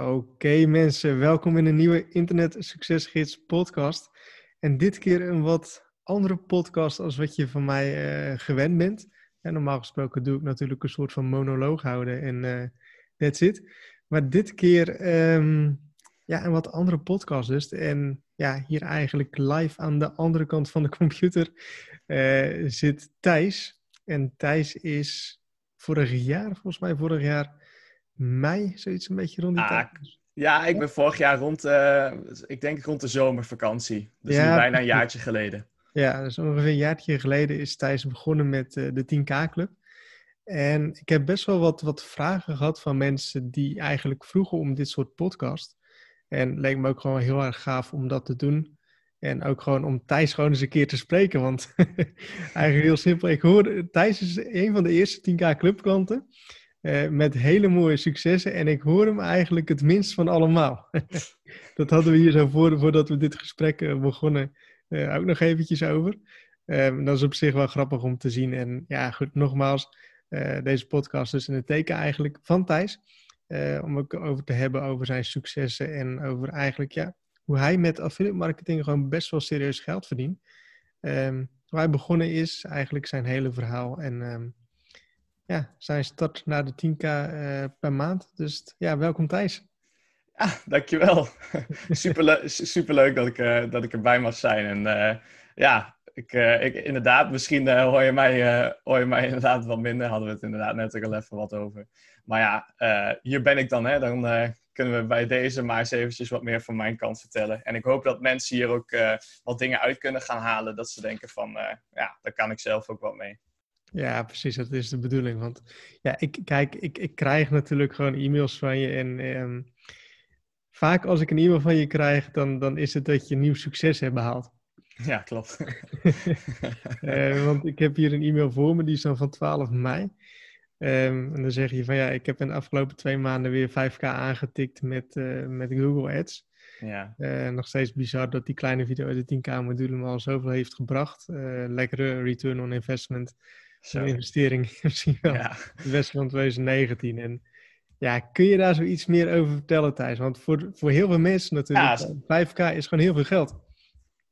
Oké mensen, welkom in een nieuwe Internet Succesgids podcast. En dit keer een wat andere podcast als wat je van mij uh, gewend bent. En normaal gesproken doe ik natuurlijk een soort van monoloog houden en uh, that's it. Maar dit keer um, ja, een wat andere podcast dus. En ja, hier eigenlijk live aan de andere kant van de computer uh, zit Thijs. En Thijs is vorig jaar, volgens mij vorig jaar mei, zoiets een beetje rond die ah, tijd. Ja, ik ben vorig jaar rond, uh, ik denk rond de zomervakantie. Dus ja, bijna een jaartje geleden. Ja, dus ongeveer een jaartje geleden is Thijs begonnen met uh, de 10K Club. En ik heb best wel wat, wat vragen gehad van mensen die eigenlijk vroegen om dit soort podcast. En het leek me ook gewoon heel erg gaaf om dat te doen. En ook gewoon om Thijs gewoon eens een keer te spreken. Want eigenlijk heel simpel. Ik hoor, Thijs is een van de eerste 10K clubklanten. Uh, met hele mooie successen. En ik hoor hem eigenlijk het minst van allemaal. dat hadden we hier zo voor, voordat we dit gesprek uh, begonnen uh, ook nog eventjes over. Ehm, dat is op zich wel grappig om te zien. En ja, goed, nogmaals, deze podcast is in het teken eigenlijk van Thijs. om ook over te hebben over zijn successen en over eigenlijk, ja, hoe hij met affiliate marketing gewoon best wel serieus geld verdient. Um, waar hij begonnen is, eigenlijk zijn hele verhaal. En um, ja, zijn start naar de 10k uh, per maand. Dus ja, welkom Thijs. Ja, dankjewel. Superleuk super dat, ik, uh, dat ik erbij mag zijn. En uh, ja, ik, ik, inderdaad, misschien hoor, je mij, hoor je mij inderdaad wat minder. Hadden we het inderdaad net ook al even wat over. Maar ja, hier ben ik dan. Hè. Dan kunnen we bij deze maar eens eventjes wat meer van mijn kant vertellen. En ik hoop dat mensen hier ook wat dingen uit kunnen gaan halen. Dat ze denken van, ja, daar kan ik zelf ook wat mee. Ja, precies, dat is de bedoeling. Want ja, ik, kijk, ik, ik krijg natuurlijk gewoon e-mails van je. En um, vaak als ik een e-mail van je krijg, dan, dan is het dat je nieuw succes hebt behaald. Ja, klopt. uh, want ik heb hier een e-mail voor me, die is dan van 12 mei. Um, en dan zeg je van ja, ik heb in de afgelopen twee maanden weer 5k aangetikt met, uh, met Google Ads. Ja. Uh, nog steeds bizar dat die kleine video uit de 10k module me al zoveel heeft gebracht. lekkere return on investment Zo'n investering misschien wel. Ja. Best van 2019. En ja, kun je daar zoiets meer over vertellen, Thijs? Want voor, voor heel veel mensen natuurlijk, ja, 5k is gewoon heel veel geld.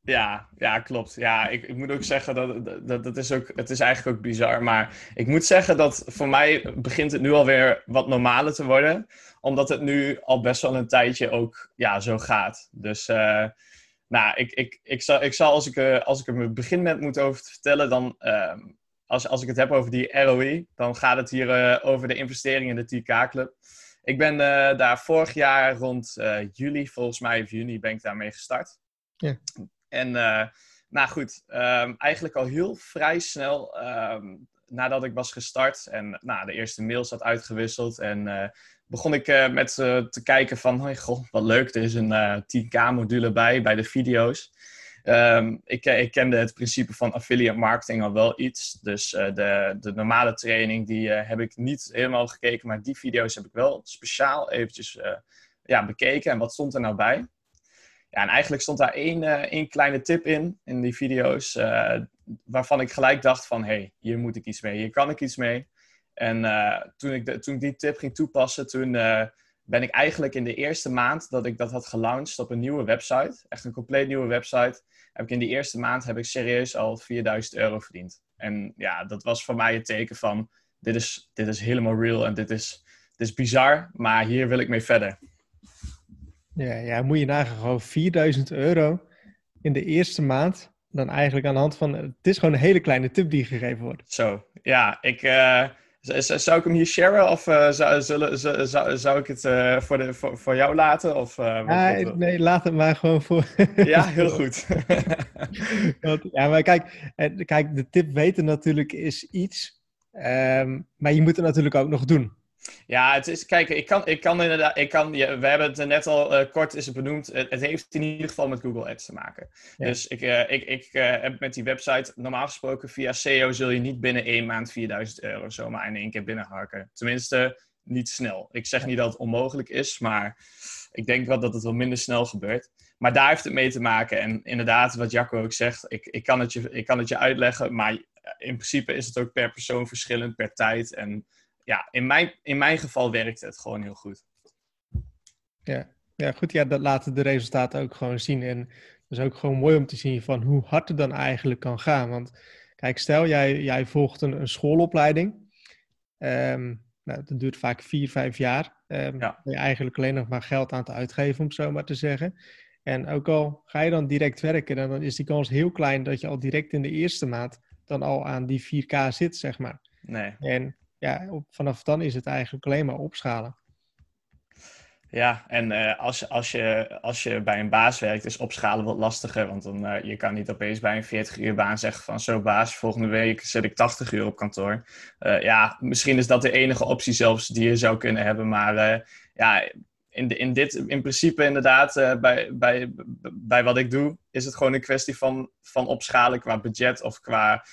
Ja, ja, klopt. Ja, ik, ik moet ook zeggen dat, dat, dat is ook, het is eigenlijk ook bizar. Maar ik moet zeggen dat voor mij begint het nu alweer wat normaler te worden. Omdat het nu al best wel een tijdje ook ja, zo gaat. Dus uh, nou, ik, ik, ik, zal, ik zal als ik, uh, als ik er mijn begin met moet over vertellen, dan uh, als, als ik het heb over die ROI, dan gaat het hier uh, over de investering in de TK-club. Ik ben uh, daar vorig jaar rond uh, juli, volgens mij of juni, ben ik daarmee gestart. Ja. En nou goed, um, eigenlijk al heel vrij snel um, nadat ik was gestart en nou, de eerste mails had uitgewisseld en begon ik met te kijken van, oh, goh, wat leuk, er is een 10K-module bij, bij de video's. Um, ik, ik, kende het principe van affiliate marketing al wel iets. Dus uh, de, de, normale training die uh, heb ik niet helemaal gekeken. Maar die video's heb ik wel speciaal eventjes uh, ja, bekeken. En wat stond er nou bij? Ja, en eigenlijk stond daar één, kleine tip in, in die video's. waarvan ik gelijk dacht van, hé, hey, hier moet ik iets mee. Hier kan ik iets mee. En toen, ik toen ik die tip ging toepassen, toen ben ik eigenlijk in de eerste maand dat ik dat had gelaunched op een nieuwe website, echt een compleet nieuwe website, heb ik in die eerste maand heb ik serieus al 4000 euro verdiend. En ja, dat was voor mij het teken van, dit is, dit is helemaal real en dit is, dit is bizar, maar hier wil ik mee verder. Ja, ja moet je nagaan, gewoon 4000 euro in de eerste maand. Dan eigenlijk aan de hand van, het is gewoon een hele kleine tip die gegeven wordt. Zo, ja, ik... Uh, zou ik hem hier sharen of uh, zou, zullen, zou, zou ik het uh, voor, de, voor, voor jou laten? Of, uh, ja, wat, nee, laat het maar gewoon voor. ja, heel goed. ja, maar kijk, kijk, de tip weten natuurlijk is iets, um, maar je moet het natuurlijk ook nog doen. Ja, het is, kijk, ik kan, ik kan inderdaad, ik kan, ja, we hebben het net al uh, kort is het benoemd. Het, het, heeft in ieder geval met Google Ads te maken. Dus ik, uh, ik, ik uh, heb met die website, normaal gesproken via SEO zul je niet binnen één maand 4000 euro zomaar in één keer binnenharken. Tenminste, niet snel. Ik zeg niet dat het onmogelijk is, maar ik denk wel dat het wel minder snel gebeurt. Maar daar heeft het mee te maken. En inderdaad, wat Jacco ook zegt, ik, ik, kan, het je, ik kan het je uitleggen, maar in principe is het ook per persoon verschillend, per tijd en ja, in mijn, in mijn geval werkt het gewoon heel goed. Ja, ja goed. Ja, dat laten de resultaten ook gewoon zien. En dat is ook gewoon mooi om te zien van hoe hard het dan eigenlijk kan gaan. Want kijk, stel jij, jij volgt een, een schoolopleiding. Um, nou, dat duurt vaak vier, vijf jaar. Um, ja. je eigenlijk alleen nog maar geld aan te uitgeven, om zo maar te zeggen. En ook al ga je dan direct werken, dan is die kans heel klein dat je al direct in de eerste maand dan al aan die 4K zit, zeg maar. Nee. En ja, vanaf dan is het eigenlijk alleen maar opschalen. Ja, en uh, als, als, je, als je bij een baas werkt, is opschalen wat lastiger. Want dan, uh, je kan niet opeens bij een 40 uur baan zeggen van zo baas, volgende week zet ik 80 uur op kantoor. Uh, ja, misschien is dat de enige optie zelfs die je zou kunnen hebben. Maar ja, in, de, in dit, in principe inderdaad, bij, bij, bij wat ik doe, is het gewoon een kwestie van, van opschalen qua budget of qua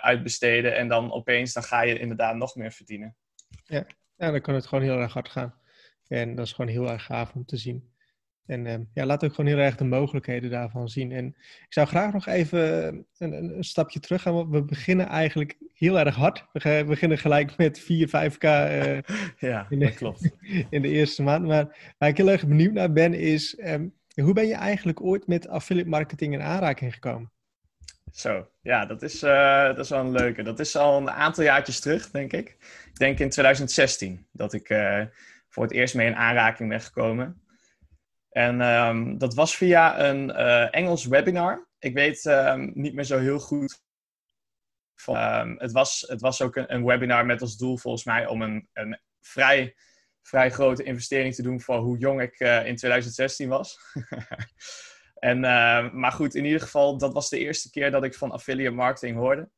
uitbesteden. En dan opeens dan ga je inderdaad nog meer verdienen. Ja. ja, dan kan het gewoon heel erg hard gaan. En dat is gewoon heel erg gaaf om te zien. En uh, ja, laat ook gewoon heel erg de mogelijkheden daarvan zien. En ik zou graag nog even een, een, stapje terug gaan. Want we beginnen eigenlijk heel erg hard. We beginnen gelijk met 4, 5k. Uh, ja, in de, dat klopt. In de eerste maand. Maar waar ik heel erg benieuwd naar ben, is um, hoe ben je eigenlijk ooit met affiliate marketing in aanraking gekomen? Zo, ja, dat is, uh, dat is wel een leuke. Dat is al een aantal jaartjes terug, denk ik. Ik denk in 2016 dat ik uh, voor het eerst mee in aanraking ben gekomen. En um, dat was via een uh, Engels webinar. Ik weet um, niet meer zo heel goed. Van, um, het, was, het was ook een, een, webinar met als doel volgens mij om een, een vrij, vrij grote investering te doen voor hoe jong ik in 2016 was. en, uh, maar goed, in ieder geval, dat was de eerste keer dat ik van affiliate marketing hoorde.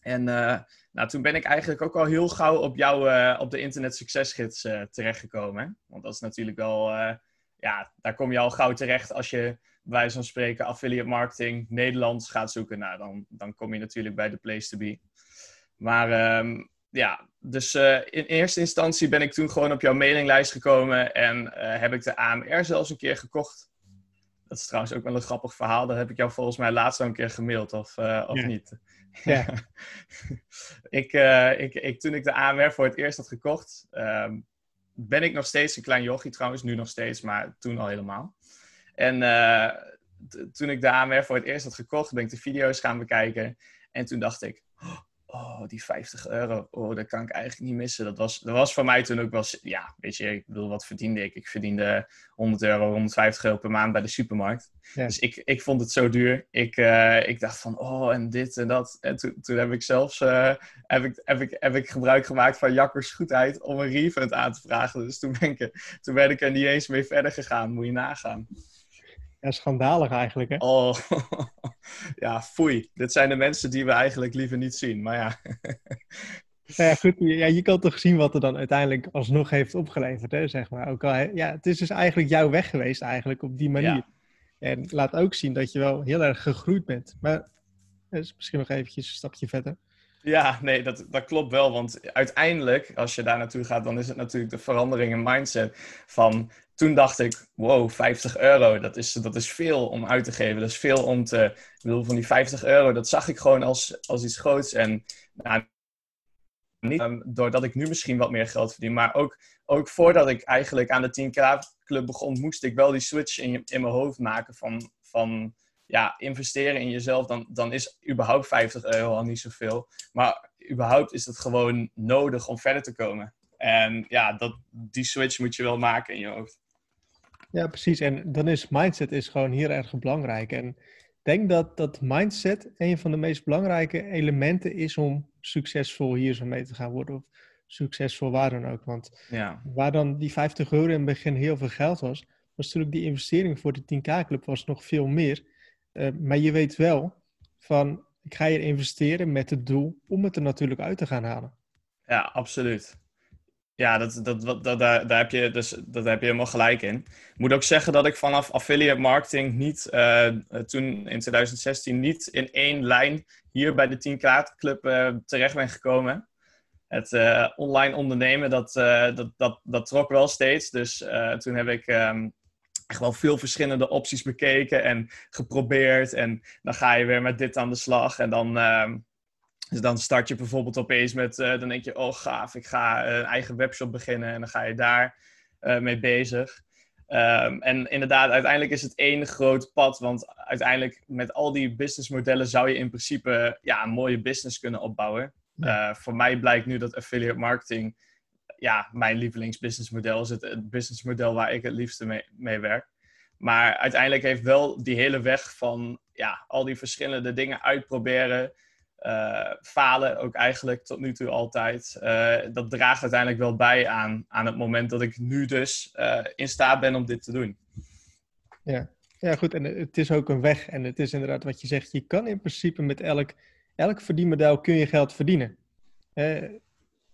En uh, nou, toen ben ik eigenlijk ook al heel gauw op jou, uh, op de internet succesgids terechtgekomen. Want dat is natuurlijk wel, ja, daar kom je al gauw terecht als je bij van spreken affiliate marketing Nederlands gaat zoeken. Nou, dan, dan kom je natuurlijk bij de place to be. Maar um, ja, dus in eerste instantie ben ik toen gewoon op jouw mailinglijst gekomen en heb ik de AMR zelfs een keer gekocht. Dat is trouwens ook wel een grappig verhaal. Dat heb ik jou volgens mij laatst al een keer gemaild, of, of ja. niet? Ja. ik, uh, ik, ik, toen ik de AMR voor het eerst had gekocht, uh, ben ik nog steeds een klein jochie trouwens, nu nog steeds, maar toen al helemaal. En uh, toen ik de AMR voor het eerst had gekocht, ben ik de video's gaan bekijken. En toen dacht ik, oh, die 50 euro, oh, dat kan ik eigenlijk niet missen. Dat was, dat was voor mij toen ook wel, ja, weet je, ik bedoel, wat verdiende ik? Ik verdiende 100 euro, 150 euro per maand bij de supermarkt. Ja. Dus ik, ik vond het zo duur. Ik, uh, ik dacht van, oh, en dit en dat. En toen, toen heb ik zelfs, uh, heb ik, heb ik, heb ik gebruik gemaakt van Jakkers goedheid om een refund aan te vragen. Dus toen ben, ik, toen ben ik er niet eens mee verder gegaan, moet je nagaan. Ja, schandalig eigenlijk, hè? Oh, ja, foei. Dit zijn de mensen die we eigenlijk liever niet zien, maar ja. Nou ja, goed. Ja, je kan toch zien wat er dan uiteindelijk alsnog heeft opgeleverd, hè, zeg maar. Ook al, ja, het is dus eigenlijk jouw weg geweest eigenlijk op die manier. Ja. En laat ook zien dat je wel heel erg gegroeid bent. Maar dus misschien nog eventjes een stapje verder. Ja, nee, dat, dat klopt wel. Want uiteindelijk, als je daar naartoe gaat, dan is het natuurlijk de verandering in mindset. Van toen dacht ik, wow, 50 euro, dat is, dat is veel om uit te geven. Dat is veel om te. Ik bedoel, van die 50 euro, dat zag ik gewoon als, als iets groots. En nou, niet um, doordat ik nu misschien wat meer geld verdien, maar ook, ook voordat ik eigenlijk aan de 10K Club begon, moest ik wel die switch in, in mijn hoofd maken van. van ja, investeren in jezelf, dan, dan is überhaupt 50 euro al niet zoveel. Maar überhaupt is het gewoon nodig om verder te komen. En ja, dat, die switch moet je wel maken in je hoofd. Ja, precies. En dan is mindset is gewoon heel erg belangrijk. En ik denk dat dat mindset een van de meest belangrijke elementen is om succesvol hier zo mee te gaan worden. Of succesvol waar dan ook. Want ja. waar dan die 50 euro in het begin heel veel geld was, was natuurlijk die investering voor de 10K-club was nog veel meer. Uh, maar je weet wel van, ik ga hier investeren met het doel om het er natuurlijk uit te gaan halen. Ja, absoluut. Ja, dat, dat, dat, dat, daar, daar, heb je dus, dat heb je helemaal gelijk in. Ik moet ook zeggen dat ik vanaf affiliate marketing niet, uh, toen in 2016, niet in één lijn hier bij de 10K Club uh, terecht ben gekomen. Het uh, online ondernemen, dat, dat, dat, dat trok wel steeds. Dus toen heb ik um, echt wel veel verschillende opties bekeken en geprobeerd. En dan ga je weer met dit aan de slag. En dan, uh, dus dan start je bijvoorbeeld opeens met, uh, dan denk je, oh gaaf, ik ga een eigen webshop beginnen. En dan ga je daar uh, mee bezig. Ehm, en inderdaad, uiteindelijk is het één groot pad. Want uiteindelijk met al die businessmodellen zou je in principe ja, een mooie business kunnen opbouwen. Eh, voor mij blijkt nu dat affiliate marketing ja, mijn lievelingsbusinessmodel is. Het, het businessmodel waar ik het liefste mee, mee werk. Maar uiteindelijk heeft wel die hele weg van ja, al die verschillende dingen uitproberen, uh, falen ook eigenlijk tot nu toe altijd. Uh, dat draagt uiteindelijk wel bij aan, aan het moment dat ik nu dus uh, in staat ben om dit te doen. Ja. ja, goed. En het is ook een weg. En het is inderdaad wat je zegt. Je kan in principe met elk, elk verdienmodel kun je geld verdienen. het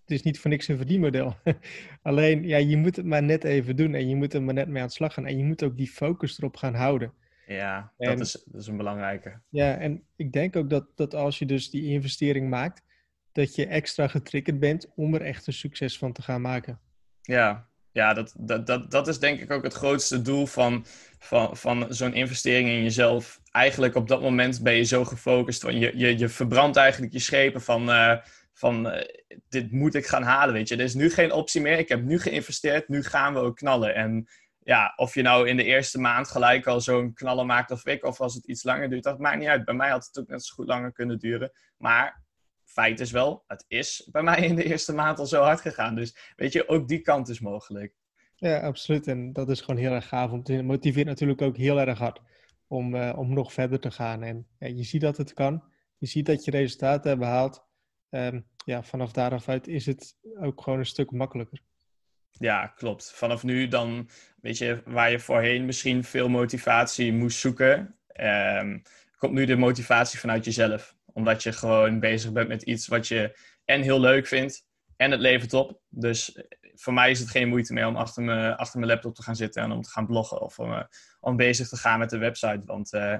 is niet voor niks een verdienmodel. Alleen, ja, je moet het maar net even doen. En je moet er maar net mee aan de slag gaan. En je moet ook die focus erop gaan houden. Ja, dat, is, dat is een belangrijke. Ja, en ik denk ook dat, dat als je dus die investering maakt, dat je extra getriggerd bent om er echt een succes van te gaan maken. Ja, ja dat, dat, dat, dat is denk ik ook het grootste doel van, van, van zo'n investering in jezelf. Eigenlijk op dat moment ben je zo gefocust, van je, je, je verbrandt eigenlijk je schepen van, uh, van uh, dit moet ik gaan halen, weet je. Er is nu geen optie meer, ik heb nu geïnvesteerd, nu gaan we ook knallen. En ja, of je nou in de eerste maand gelijk al zo'n knallen maakt of ik, of als het iets langer duurt, dat maakt niet uit. Bij mij had het ook net zo goed langer kunnen duren. Maar feit is wel, het is bij mij in de eerste maand al zo hard gegaan. Dus weet je, ook die kant is mogelijk. Ja, absoluut. En dat is gewoon heel erg gaaf om te motiveert natuurlijk ook heel erg hard om, uh, om nog verder te gaan. En je ziet dat het kan. Je ziet dat je resultaten hebt behaald. Um, ja, vanaf daaraf uit is het ook gewoon een stuk makkelijker. Ja, klopt. Vanaf nu dan, weet je, waar je voorheen misschien veel motivatie moest zoeken, um, komt nu de motivatie vanuit jezelf. Omdat je gewoon bezig bent met iets wat je en heel leuk vindt en het levert op. Dus eh, voor mij is het geen moeite meer om achter, me, achter mijn laptop te gaan zitten en om te gaan bloggen of om, uh, om bezig te gaan met de website. Want uh,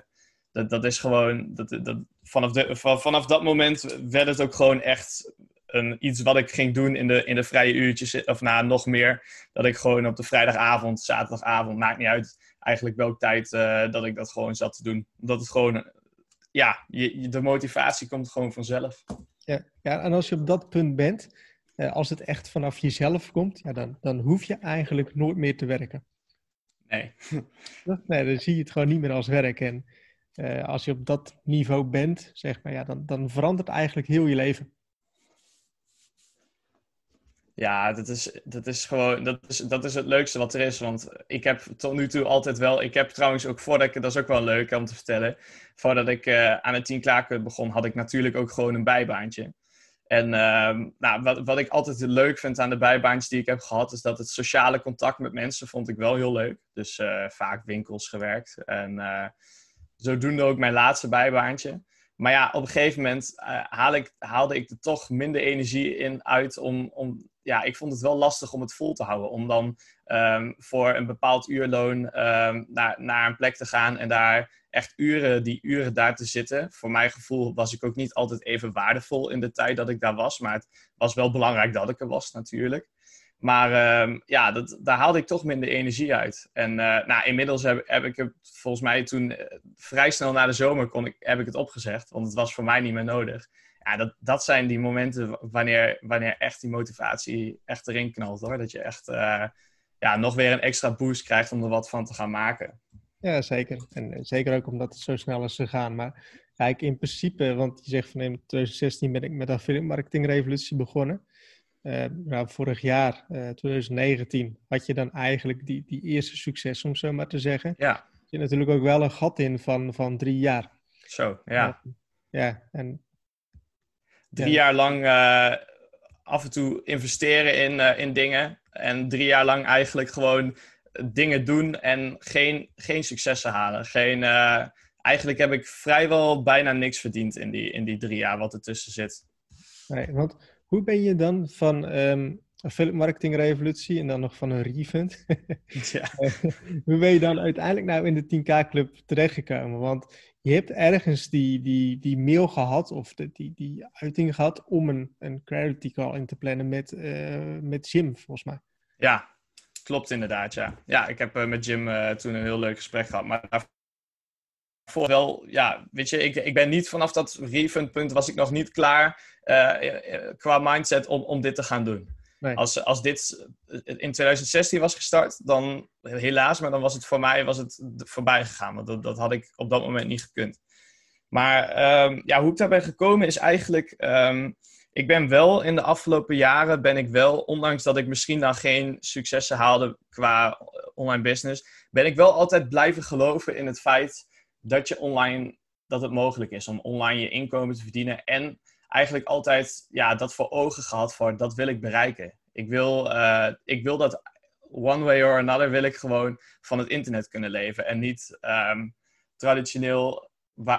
dat, dat is gewoon, dat, dat, vanaf, de, vanaf dat moment werd het ook gewoon echt een, iets wat ik ging doen in de, in de vrije uurtjes, of na nou, nog meer. Dat ik gewoon op de vrijdagavond, zaterdagavond, maakt niet uit eigenlijk welke tijd uh, dat ik dat gewoon zat te doen. Omdat het gewoon, ja, je, de motivatie komt gewoon vanzelf. Ja, ja en als je op dat punt bent, uh, als het echt vanaf jezelf komt, ja, dan, dan hoef je eigenlijk nooit meer te werken. Nee. nee, dan zie je het gewoon niet meer als werk. En uh, als je op dat niveau bent, zeg maar, ja, dan, dan verandert eigenlijk heel je leven. Ja, dat is, dat is gewoon, dat is, dat is het leukste wat er is. Want ik heb tot nu toe altijd wel, ik heb trouwens ook voordat ik, dat is ook wel leuk om te vertellen. Voordat ik uh, aan het 10 klaarkut begon, had ik natuurlijk ook gewoon een bijbaantje. En uh, nou, wat, wat ik altijd leuk vind aan de bijbaantjes die ik heb gehad, is dat het sociale contact met mensen vond ik wel heel leuk. Dus uh, vaak winkels gewerkt. En uh, zodoende ook mijn laatste bijbaantje. Maar ja, op een gegeven moment haal ik, haalde ik er toch minder energie in uit om, om ja, ik vond het wel lastig om het vol te houden. Om dan um, voor een bepaald uurloon um, naar, naar een plek te gaan en daar echt uren, die uren daar te zitten. Voor mijn gevoel was ik ook niet altijd even waardevol in de tijd dat ik daar was. Maar het was wel belangrijk dat ik er was natuurlijk. Maar um, ja, dat, daar haalde ik toch minder energie uit. En uh, nou, inmiddels heb, heb ik het volgens mij toen uh, vrij snel na de zomer kon ik, heb ik het opgezegd. Want het was voor mij niet meer nodig ja, dat, dat zijn die momenten wanneer, wanneer echt die motivatie echt erin knalt hoor. Dat je echt uh, ja, nog weer een extra boost krijgt om er wat van te gaan maken. Ja, zeker. En eh, zeker ook omdat het zo snel is gegaan. Maar kijk, in principe, want je zegt van in 2016 ben ik met affiliate marketing revolutie begonnen. Uh, nou, vorig jaar, uh, 2019, had je dan eigenlijk die, die eerste succes, om zo maar te zeggen. Ja. Zit natuurlijk ook wel een gat in van, van drie jaar. Zo, ja. ja, en drie jaar lang af en toe investeren in, in dingen. En drie jaar lang eigenlijk gewoon dingen doen en geen, geen successen halen. Geen, eigenlijk heb ik vrijwel bijna niks verdiend in die, in die drie jaar wat ertussen zit. Nee, want hoe ben je dan van um, affiliate marketing revolutie en dan nog van een refund? ja. hoe ben je dan uiteindelijk nou in de 10k club terechtgekomen? Want je hebt ergens die, die, die mail gehad of de, die, die uiting gehad om een, een clarity call in te plannen met, uh, met Jim, volgens mij. Ja, klopt inderdaad, ja. Ja, ik heb uh, met Jim uh, toen een heel leuk gesprek gehad, maar daarvoor wel, ja, weet je, ik, ik ben niet vanaf dat refundpunt was ik nog niet klaar qua mindset om, om dit te gaan doen. Als, als dit in 2016 was gestart, dan helaas, maar dan was het voor mij was het voorbij gegaan. Want dat, dat had ik op dat moment niet gekund. Maar ehm, ja, hoe ik daar ben gekomen is eigenlijk... Ehm, ik ben wel in de afgelopen jaren, ben ik wel, ondanks dat ik misschien dan geen successen haalde qua online business, ben ik wel altijd blijven geloven in het feit dat je online, dat het mogelijk is om online je inkomen te verdienen. En eigenlijk altijd ja, dat voor ogen gehad voor, dat wil ik bereiken. Ik wil, uh, ik wil dat one way or another wil ik gewoon van het internet kunnen leven. En niet um, traditioneel,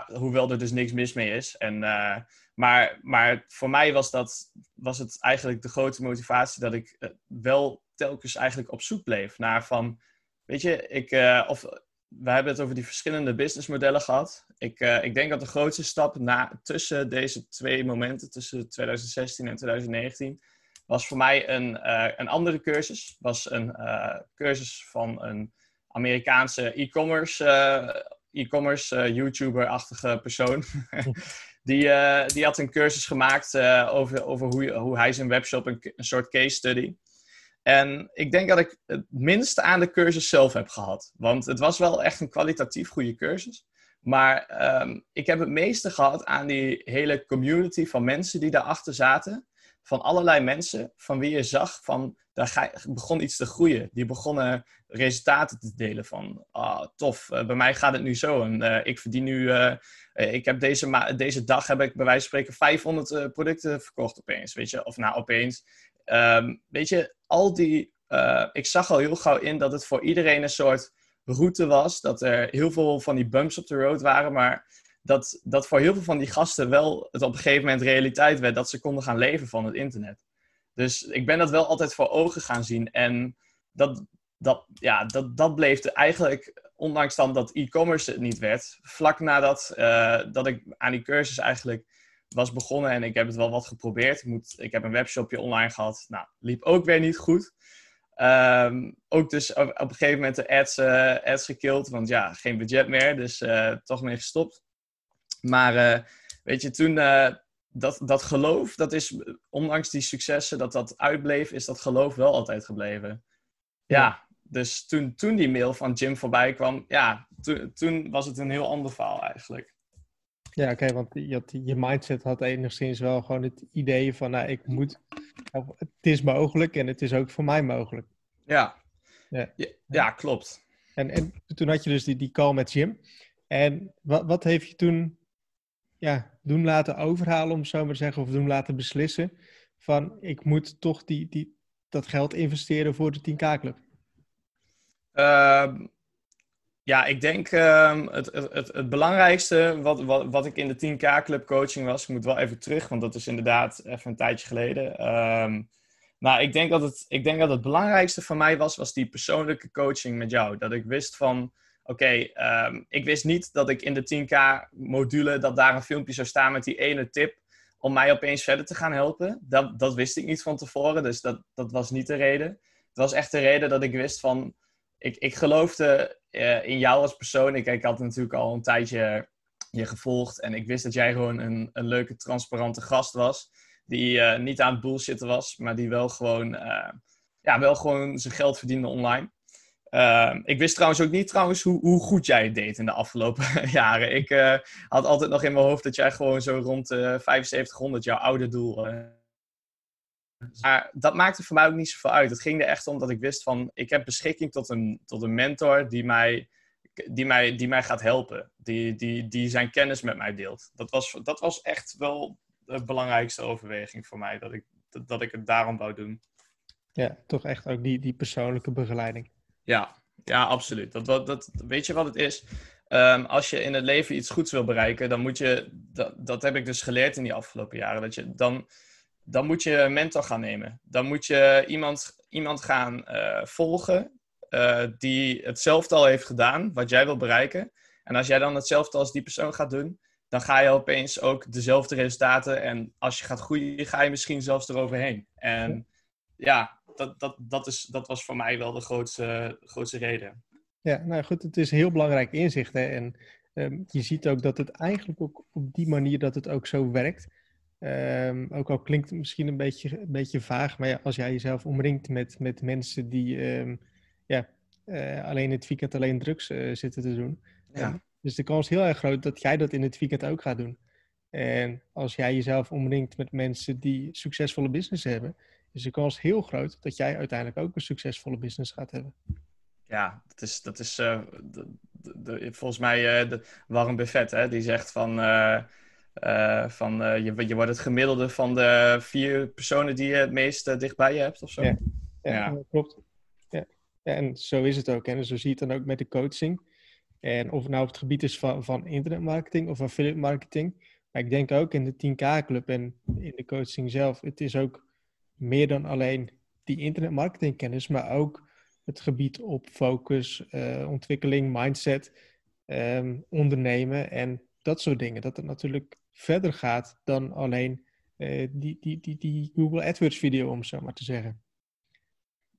hoewel er dus niks mis mee is. En, uh, maar, maar voor mij was, dat, was het eigenlijk de grote motivatie dat ik uh, wel telkens eigenlijk op zoek bleef naar van, weet je, ik, of we hebben het over die verschillende businessmodellen gehad. Ik, uh, ik denk dat de grootste stap na, tussen deze twee momenten, tussen 2016 en 2019, was voor mij een, uh, een andere cursus. Was een uh, cursus van een Amerikaanse e-commerce, e-commerce YouTuber-achtige persoon. die, die had een cursus gemaakt over, over hoe, hoe hij zijn webshop, een, een soort case study. En ik denk dat ik het minste aan de cursus zelf heb gehad. Want het was wel echt een kwalitatief goede cursus. Maar um, ik heb het meeste gehad aan die hele community van mensen die daarachter zaten. Van allerlei mensen van wie je zag van daar begon iets te groeien. Die begonnen resultaten te delen van ah, tof, uh, bij mij gaat het nu zo. En uh, ik verdien nu, uh, ik heb deze, deze dag heb ik bij wijze van spreken 500 producten verkocht opeens. Weet je, of nou opeens. Um, weet je, al die. Uh, ik zag al heel gauw in dat het voor iedereen een soort route was. Dat er heel veel van die bumps op de road waren. Maar dat, dat voor heel veel van die gasten wel het op een gegeven moment realiteit werd dat ze konden gaan leven van het internet. Dus ik ben dat wel altijd voor ogen gaan zien. En dat, dat, ja, dat, dat bleef eigenlijk, ondanks dan dat e-commerce het niet werd, vlak nadat uh, dat ik aan die cursus eigenlijk was begonnen en ik heb het wel wat geprobeerd. Ik, moet, ik heb een webshopje online gehad. Nou, liep ook weer niet goed. Um, ook dus op, op, een gegeven moment de ads, uh, ads gekild, want ja, geen budget meer, dus uh, toch mee gestopt. Maar uh, weet je, toen dat, dat geloof, dat is, ondanks die successen dat dat uitbleef, is dat geloof wel altijd gebleven. Ja, ja dus toen, toen die mail van Jim voorbij kwam, ja, to, toen was het een heel ander verhaal eigenlijk. Ja, oké, want je, had, je mindset had enigszins wel gewoon het idee van, nou, ik moet, het is mogelijk en het is ook voor mij mogelijk. Ja, ja, ja, klopt. En, en toen had je dus die, die call met Jim. En wat, wat heeft je toen ja, doen laten overhalen, om zo maar te zeggen, of doen laten beslissen van, ik moet toch die, die, dat geld investeren voor de 10K-club? Uh, ehm, ja, ik denk uh, het, het, het, belangrijkste wat, wat, wat ik in de 10K Club coaching was, ik moet wel even terug, want dat is inderdaad even een tijdje geleden. Um, nou, ik denk, dat het, ik denk dat het belangrijkste voor mij was, was die persoonlijke coaching met jou. Dat ik wist van, oké, um, ik wist niet dat ik in de 10K module, dat daar een filmpje zou staan met die ene tip om mij opeens verder te gaan helpen. Dat, dat wist ik niet van tevoren, dus dat, dat was niet de reden. Het was echt de reden dat ik wist van, ik, ik geloofde uh, in jou als persoon. Ik, ik had natuurlijk al een tijdje je gevolgd. En ik wist dat jij gewoon een, een leuke, transparante gast was. Die uh, niet aan het bullshitten was, maar die wel gewoon, uh, ja, wel gewoon zijn geld verdiende online. Ehm, ik wist trouwens ook niet trouwens hoe, hoe goed jij het deed in de afgelopen jaren. Ik had altijd nog in mijn hoofd dat jij gewoon zo rond 7500 jouw oude doel maar dat maakte voor mij ook niet zoveel uit. Het ging er echt om dat ik wist van, ik heb beschikking tot een, tot een mentor die mij, die, mij, die mij gaat helpen. Die, die, die zijn kennis met mij deelt. Dat was, dat was echt wel de belangrijkste overweging voor mij, dat ik, dat, dat ik het daarom wou doen. Ja, toch echt ook die, die persoonlijke begeleiding. Ja, ja absoluut. Dat, dat, dat, weet je wat het is? Um, als je in het leven iets goeds wil bereiken, dan moet je, dat, dat heb ik dus geleerd in die afgelopen jaren, dat je dan dan moet je een mentor gaan nemen. Dan moet je iemand, iemand gaan uh, volgen uh, die hetzelfde al heeft gedaan, wat jij wil bereiken. En als jij dan hetzelfde als die persoon gaat doen, dan ga je opeens ook dezelfde resultaten. En als je gaat groeien, ga je misschien zelfs eroverheen. En ja, dat, dat, dat, is, dat was voor mij wel de grootste, grootste reden. Ja, nou goed, het is een heel belangrijk inzicht. Hè? En um, je ziet ook dat het eigenlijk ook op die manier dat het ook zo werkt Ehm, ook al klinkt het misschien een beetje, een beetje vaag, maar ja, als jij jezelf omringt met, met mensen die ehm, ja, uh, alleen het weekend alleen drugs uh, zitten te doen. Ja. dus de kans is heel erg groot dat jij dat in het weekend ook gaat doen. En als jij jezelf omringt met mensen die succesvolle business hebben, is de kans heel groot dat jij uiteindelijk ook een succesvolle business gaat hebben. Ja, dat is, dat is uh, de, de, volgens mij de Warren Buffett, hè, die zegt van, van je, je wordt het gemiddelde van de vier personen die je het meest dichtbij je hebt of zo. Ja, ja, ja. klopt. Ja, en zo is het ook. En zo zie je het dan ook met de coaching. En of het nou op het gebied is van, van internetmarketing of affiliate marketing. Maar ik denk ook in de 10K Club en in de coaching zelf. Het is ook meer dan alleen die internetmarketingkennis, maar ook het gebied op focus, ontwikkeling, mindset, um, ondernemen en dat soort dingen. Dat het natuurlijk verder gaat dan alleen uh, die, die, die, die Google AdWords video, om zo maar te zeggen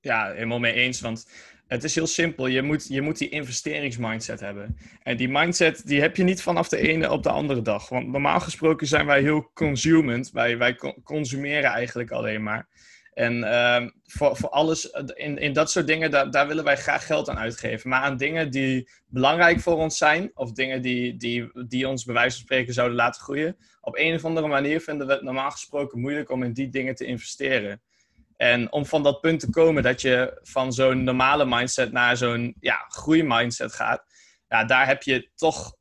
ja, helemaal mee eens. Want het is heel simpel. Je moet, je moet die investeringsmindset hebben. En die mindset die heb je niet vanaf de ene op de andere dag. Want normaal gesproken zijn wij heel consumend. Wij, wij consumeren eigenlijk alleen maar. En uh, voor, voor alles, in, in dat soort dingen, daar, daar willen wij graag geld aan uitgeven. Maar aan dingen die belangrijk voor ons zijn, of dingen die, die, die ons bij wijze van spreken zouden laten groeien, op een of andere manier vinden we het normaal gesproken moeilijk om in die dingen te investeren. En om van dat punt te komen dat je van zo'n normale mindset naar zo'n ja, groeimindset gaat, ja, daar heb je toch,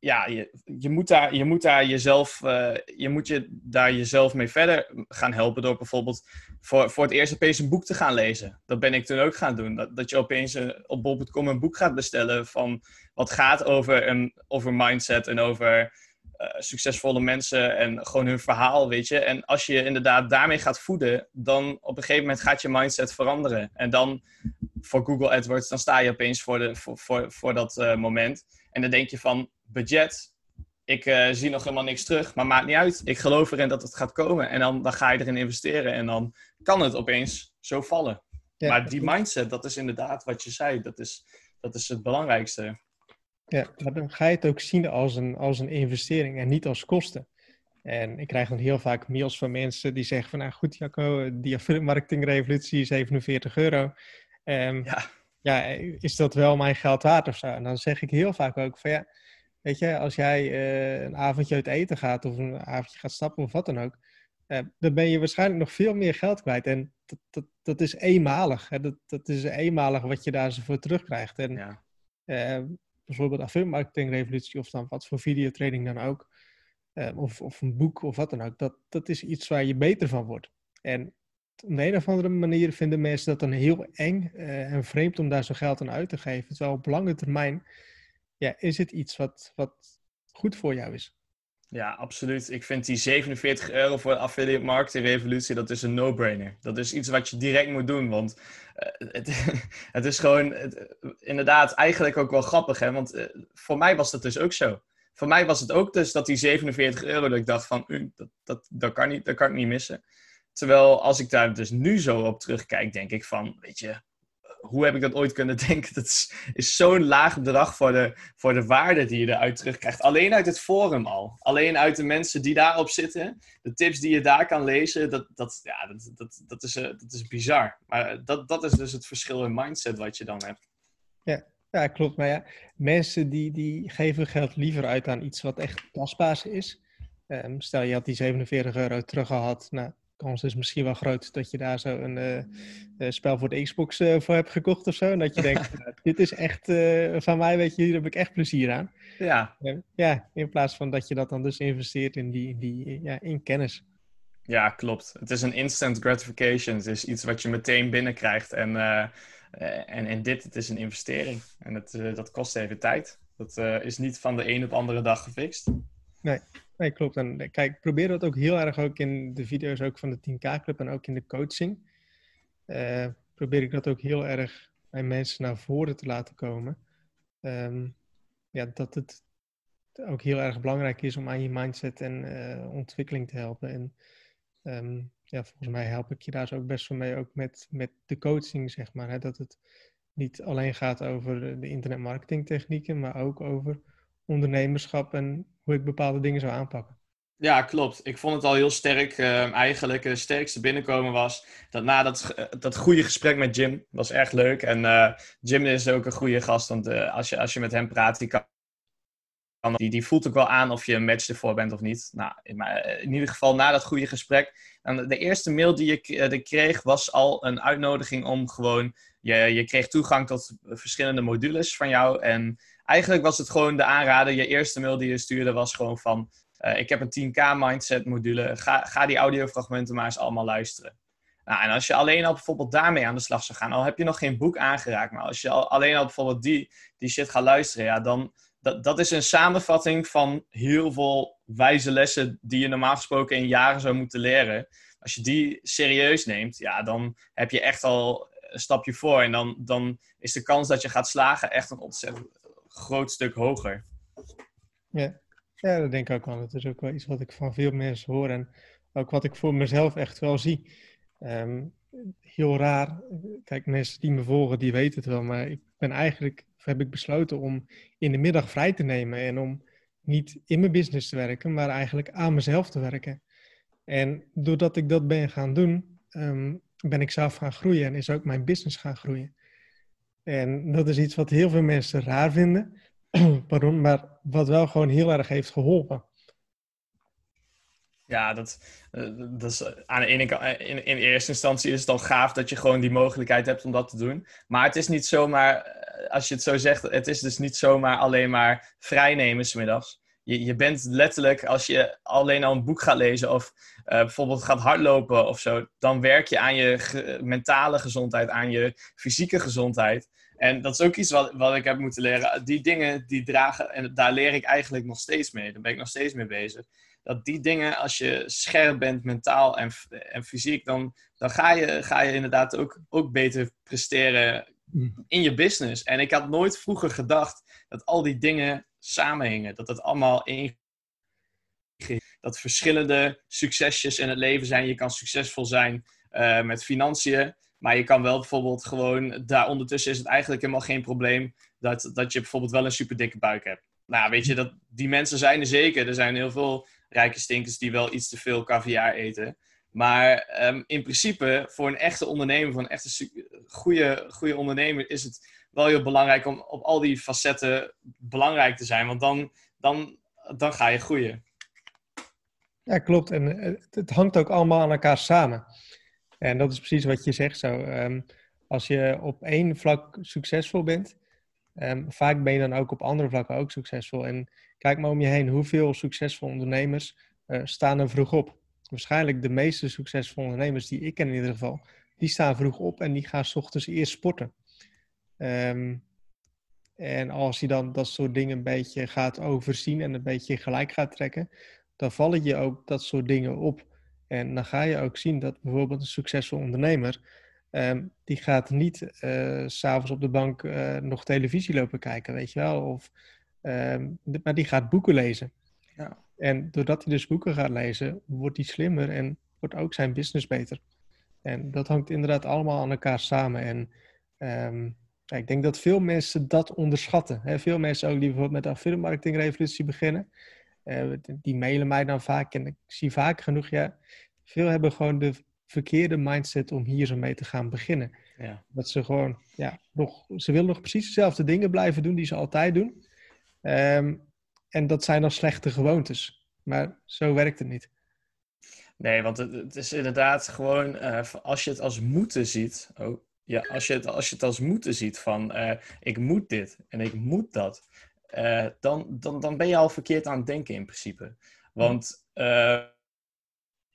ja, je, je, moet, daar, je moet daar jezelf, uh, je moet je daar jezelf mee verder gaan helpen door bijvoorbeeld voor, voor het eerst opeens een boek te gaan lezen. Dat ben ik toen ook gaan doen. Dat, dat je opeens een, eh, op bol.com een boek gaat bestellen van wat gaat over, een, over mindset en over uh, succesvolle mensen en gewoon hun verhaal, weet je. En als je inderdaad daarmee gaat voeden, dan op een gegeven moment gaat je mindset veranderen. En dan voor Google AdWords, dan sta je opeens voor, de, voor, voor, voor dat uh, moment. En dan denk je van, budget, ik uh, zie nog helemaal niks terug, maar maakt niet uit. Ik geloof erin dat het gaat komen. En dan, dan ga je erin investeren en dan kan het opeens zo vallen. Ja. Maar die mindset, dat is inderdaad wat je zei, dat is, dat is het belangrijkste. Ja, maar dan ga je het ook zien als een, als een investering en niet als kosten. En ik krijg dan heel vaak mails van mensen die zeggen van, nou goed Jacco, die affiliate marketing revolutie 47 euro. Um, ja. ja, is dat wel mijn geld waard of zo? En dan zeg ik heel vaak ook van, ja, weet je, als jij uh, een avondje uit eten gaat of een avondje gaat stappen of wat dan ook, uh, dan ben je waarschijnlijk nog veel meer geld kwijt. En dat, dat, dat is eenmalig. Hè? Dat, dat is eenmalig wat je daar voor terugkrijgt. En ja. Uh, bijvoorbeeld affiliate marketing revolutie of dan wat voor videotraining dan ook, of, of een boek of wat dan ook, dat, dat is iets waar je beter van wordt. En op de een of andere manier vinden mensen dat dan heel eng en vreemd om daar zo geld aan uit te geven. Terwijl op lange termijn ja, is het iets wat, wat goed voor jou is. Ja, absoluut. Ik vind die 47 euro voor de affiliate marketing revolutie, dat is een no-brainer. Dat is iets wat je direct moet doen, want uh, het, het, is gewoon inderdaad eigenlijk ook wel grappig, hè? want uh, voor mij was dat dus ook zo. Voor mij was het ook dus dat die 47 euro, dat ik dacht van, dat, dat, dat, kan niet, dat kan ik niet missen. Terwijl als ik daar dus nu zo op terugkijk, denk ik van, weet je, hoe heb ik dat ooit kunnen denken? Dat is, is zo'n laag bedrag voor de, voor de waarde die je eruit terugkrijgt. Alleen uit het forum al. Alleen uit de mensen die daarop zitten. De tips die je daar kan lezen. Dat, dat, ja, dat, dat, dat, is, uh, dat is bizar. Maar dat, dat is dus het verschil in mindset wat je dan hebt. Ja, ja klopt. Maar ja, mensen die, die geven geld liever uit aan iets wat echt tastbaar is. Um, stel je had die 47 euro teruggehad. Nou, kans is misschien wel groot dat je daar zo een uh, spel voor de Xbox uh, voor hebt gekocht of zo. En dat je denkt, dit is echt van mij, weet je, hier heb ik echt plezier aan. Ja. ja, in plaats van dat je dat dan dus investeert in, die, die, ja, in kennis. Ja, klopt. Het is een instant gratification. Het is iets wat je meteen binnenkrijgt. En, en, en dit, het is een investering. En het, dat kost even tijd. Dat is niet van de een op andere dag gefixt. Nee, Nee, klopt. En eh, kijk, ik probeer dat ook heel erg ook in de video's ook van de 10K Club en ook in de coaching. Uh, probeer ik dat ook heel erg bij mensen naar voren te laten komen. Um, ja, dat het ook heel erg belangrijk is om aan je mindset en uh, ontwikkeling te helpen. En um, ja, volgens mij help ik je daar ook best wel mee, ook met, met de coaching, zeg maar. Hè? Dat het niet alleen gaat over de internetmarketingtechnieken, maar ook over ondernemerschap en hoe ik bepaalde dingen zou aanpakken. Ja, klopt. Ik vond het al heel sterk. Uh, eigenlijk de sterkste binnenkomen was dat na dat, dat goede gesprek met Jim was echt leuk. En uh, Jim is ook een goede gast, want als, je, als je met hem praat, die, kan, die, die voelt ook wel aan of je een match ervoor bent of niet. Nou, in, ieder geval na dat goede gesprek. En de eerste mail die je kreeg was al een uitnodiging om gewoon. Je, je kreeg toegang tot verschillende modules van jou. En eigenlijk was het gewoon de aanrader. Je eerste mail die je stuurde was gewoon van uh, ik heb een 10k mindset module. Ga, ga die audiofragmenten maar eens allemaal luisteren. Nou, en als je alleen al bijvoorbeeld daarmee aan de slag zou gaan, al heb je nog geen boek aangeraakt, maar als je al, alleen al bijvoorbeeld die, die shit gaat luisteren, ja, dan dat, dat is een samenvatting van heel veel wijze lessen die je normaal gesproken in jaren zou moeten leren. Als je die serieus neemt, ja, dan heb je echt al een stapje voor. En dan, dan is de kans dat je gaat slagen echt een ontzettend groot stuk hoger. Ja. Ja, dat denk ik ook wel. Dat is ook wel iets wat ik van veel mensen hoor en ook wat ik voor mezelf echt wel zie. Ehm, heel raar. Kijk, mensen die me volgen, die weten het wel. Maar ik ben eigenlijk, heb ik besloten om in de middag vrij te nemen en om niet in mijn business te werken, maar eigenlijk aan mezelf te werken. En doordat ik dat ben gaan doen, ehm, ben ik zelf gaan groeien en is ook mijn business gaan groeien. En dat is iets wat heel veel mensen raar vinden. Maar wat wel gewoon heel erg heeft geholpen. Ja, dat, eh, dat is aan de ene kant, eh, in, in eerste instantie is het al gaaf dat je gewoon die mogelijkheid hebt om dat te doen. Maar het is niet zomaar, eh, als je het zo zegt, het is dus niet zomaar alleen maar vrijnemen smiddags. Je, je bent letterlijk, als je alleen al een boek gaat lezen of bijvoorbeeld gaat hardlopen of zo, dan werk je aan je mentale gezondheid, aan je fysieke gezondheid. En dat is ook iets wat, wat ik heb moeten leren. Die dingen die dragen, en daar leer ik eigenlijk nog steeds mee. Daar ben ik nog steeds mee bezig. Dat die dingen, als je scherp bent mentaal en, en fysiek, dan, dan ga, je, ga je inderdaad ook, ook beter presteren in je business. En ik had nooit vroeger gedacht dat al die dingen samenhingen. Dat het allemaal één dat verschillende succesjes in het leven zijn. Je kan succesvol zijn uh, met financiën. Maar je kan wel bijvoorbeeld gewoon, daar ondertussen is het eigenlijk helemaal geen probleem dat, dat je bijvoorbeeld wel een super dikke buik hebt. Nou, weet je, dat, die mensen zijn er zeker. Er zijn heel veel rijke stinkers die wel iets te veel caviar eten. Maar um, in principe, voor een echte ondernemer, voor een echte goede, goede ondernemer, is het wel heel belangrijk om op al die facetten belangrijk te zijn. Want dan, dan, dan ga je groeien. Ja, klopt. En eh, het hangt ook allemaal aan elkaar samen. En dat is precies wat je zegt zo. Um, als je op één vlak succesvol bent, um, vaak ben je dan ook op andere vlakken ook succesvol. En kijk maar om je heen, hoeveel succesvolle ondernemers uh, staan er vroeg op? Waarschijnlijk de meeste succesvolle ondernemers die ik ken in ieder geval, die staan vroeg op en die gaan s ochtends eerst sporten. Um, en als je dan dat soort dingen een beetje gaat overzien en een beetje gelijk gaat trekken, dan vallen je ook dat soort dingen op. En dan ga je ook zien dat bijvoorbeeld een succesvol ondernemer, um, die gaat niet uh, s'avonds op de bank uh, nog televisie lopen kijken, weet je wel. Of, um, maar die gaat boeken lezen. Ja. En doordat hij dus boeken gaat lezen, wordt hij slimmer en wordt ook zijn business beter. En dat hangt inderdaad allemaal aan elkaar samen. En um, ja, ik denk dat veel mensen dat onderschatten. Hè? Veel mensen ook die bijvoorbeeld met de affiliate marketing revolutie beginnen. Uh, die mailen mij dan vaak en ik zie vaak genoeg, ja, veel hebben gewoon de verkeerde mindset om hier zo mee te gaan beginnen. Ja. Dat ze gewoon, ja, nog, ze willen nog precies dezelfde dingen blijven doen die ze altijd doen. Um, en dat zijn dan slechte gewoontes. Maar zo werkt het niet. Nee, want het, het is inderdaad gewoon, uh, als je het als moeten ziet, oh, ja, als je het, als je het als moeten ziet van uh, ik moet dit en ik moet dat, uh, dan, dan, dan ben je al verkeerd aan het denken in principe. Want uh,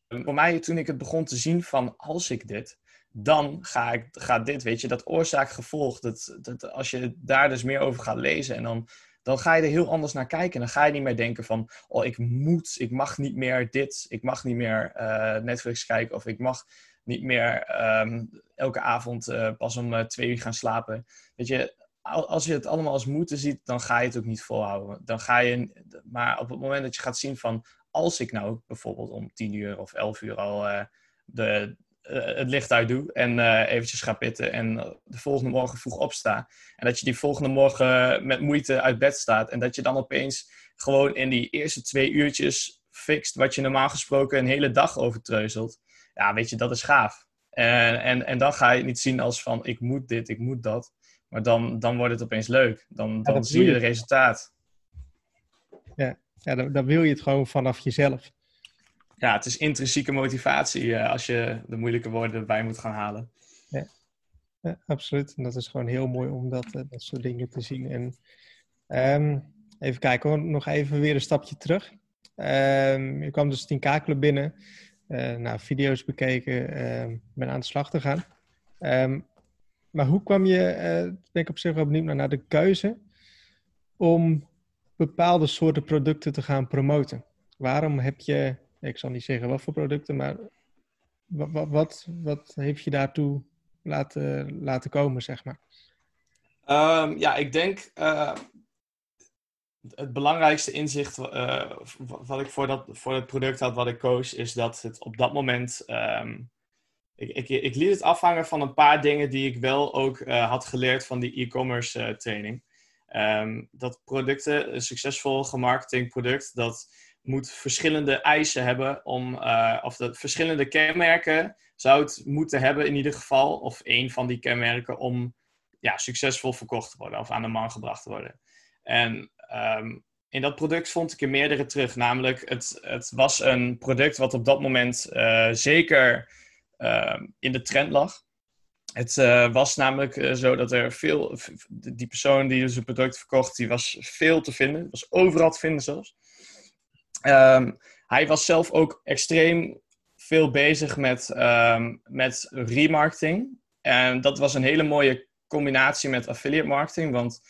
voor mij, toen ik het begon te zien van als ik dit, dan ga ik ga dit, weet je, dat oorzaak-gevolg, dat, dat, als je daar dus meer over gaat lezen en dan, dan ga je er heel anders naar kijken. Dan ga je niet meer denken van, oh, ik moet, ik mag niet meer dit, ik mag niet meer uh, Netflix kijken of ik mag niet meer um, elke avond uh, pas om uh, twee uur gaan slapen. Weet je, als je het allemaal als moeten ziet, dan ga je het ook niet volhouden. Dan ga je, maar op het moment dat je gaat zien van, als ik nou bijvoorbeeld om tien uur of elf uur al uh, de, het licht uit doe en uh, eventjes ga pitten en de volgende morgen vroeg opsta. En dat je die volgende morgen met moeite uit bed staat en dat je dan opeens gewoon in die eerste twee uurtjes fixt wat je normaal gesproken een hele dag overtreuzelt. Ja, weet je, dat is gaaf. En, en, en dan ga je het niet zien als van ik moet dit, ik moet dat. Maar dan, dan wordt het opeens leuk. Dan, dan zie je het resultaat. Ja, ja dan, dan, wil je het gewoon vanaf jezelf. Ja, het is intrinsieke motivatie uh, als je de moeilijke woorden erbij moet gaan halen. Ja, ja absoluut. En dat is gewoon heel mooi om dat, uh, dat soort dingen te zien. En um, even kijken hoor, nog even weer een stapje terug. Um, je kwam dus 10K Club binnen. Uh, nou, video's bekeken, uh, ben aan de slag te gaan. Um, maar hoe kwam je, uh, ben ik op zich wel benieuwd naar, naar de keuze om bepaalde soorten producten te gaan promoten? Waarom heb je, ik zal niet zeggen wat voor producten, maar wat, wat, wat heeft je daartoe laten, laten komen, zeg maar? Um, ja, ik denk uh, het belangrijkste inzicht uh, wat ik voor, dat, voor het product had wat ik koos, is dat het op dat moment um, ik, ik, ik, liet het afhangen van een paar dingen die ik wel ook uh, had geleerd van die e-commerce uh, training. Um, dat producten, een succesvol gemarketing product, dat moet verschillende eisen hebben om, of dat verschillende kenmerken zou het moeten hebben in ieder geval, of één van die kenmerken om ja, succesvol verkocht te worden of aan de man gebracht te worden. En um, in dat product vond ik er meerdere terug. Namelijk, het, het was een product wat op dat moment zeker Ehm, in de trend lag. Het uh, was namelijk uh, zo dat er veel, die persoon die dus het product verkocht, die was veel te vinden. Was overal te vinden zelfs. Um, hij was zelf ook extreem veel bezig met, met remarketing. En dat was een hele mooie combinatie met affiliate marketing. Want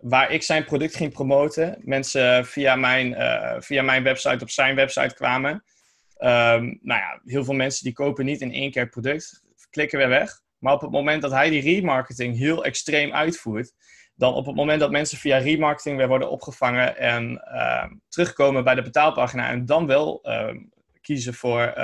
waar ik zijn product ging promoten, mensen via mijn, uh, via mijn website op zijn website kwamen. Um, nou ja, heel veel mensen die kopen niet in één keer het product, klikken weer weg. Maar op het moment dat hij die remarketing heel extreem uitvoert, dan op het moment dat mensen via remarketing weer worden opgevangen en uh, terugkomen bij de betaalpagina en dan wel uh, kiezen voor,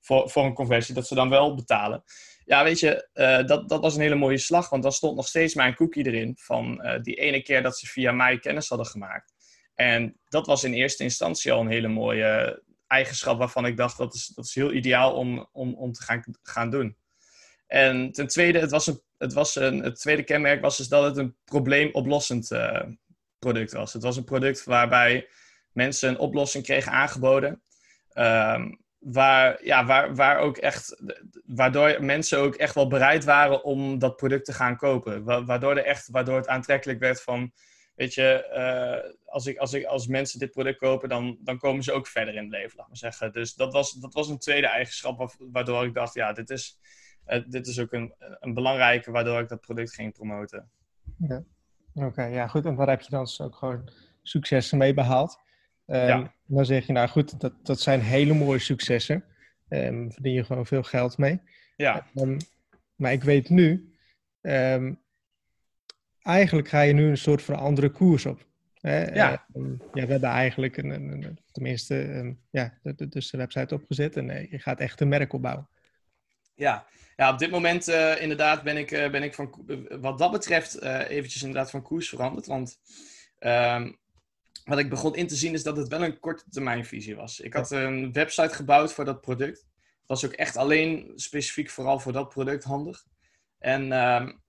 voor, voor een conversie, dat ze dan wel betalen. Ja, weet je, uh, dat, dat was een hele mooie slag, want dan stond nog steeds mijn cookie erin van uh, die ene keer dat ze via mij kennis hadden gemaakt. En dat was in eerste instantie al een hele mooie eigenschap waarvan ik dacht dat is, dat is heel ideaal om, om, om te gaan, gaan doen. En ten tweede, het, was een, het, was een, het tweede kenmerk was dus dat het een probleemoplossend uh, product was. Het was een product waarbij mensen een oplossing kregen aangeboden. Um, waar, ja, waar, waar ook echt, waardoor mensen ook echt wel bereid waren om dat product te gaan kopen. Waardoor, er echt, waardoor het aantrekkelijk werd van weet je, uh, als, ik, als, ik, als mensen dit product kopen, dan, dan komen ze ook verder in het leven, laat maar zeggen. Dus dat was, dat was een tweede eigenschap waardoor ik dacht, ja, dit is, uh, dit is ook een, een belangrijke waardoor ik dat product ging promoten. Ja. Oké, ja goed. En daar heb je dan dus ook gewoon successen mee behaald. Ja. Dan zeg je, nou goed, dat, dat zijn hele mooie successen. Um, verdien je gewoon veel geld mee. Ja. Um, maar ik weet nu, eigenlijk ga je nu een soort van andere koers op. Hè? Ja. Uh, ja, we hebben eigenlijk, een, een, tenminste, ja, de, dus de website opgezet en uh, je gaat echt een merk opbouwen. Ja, ja op dit moment uh, inderdaad ben ik, ben ik van, wat dat betreft eventjes inderdaad van koers veranderd. Want wat ik begon in te zien is dat het wel een korte termijnvisie was. Ik had een website gebouwd voor dat product. Was ook echt alleen specifiek vooral voor dat product handig. En um,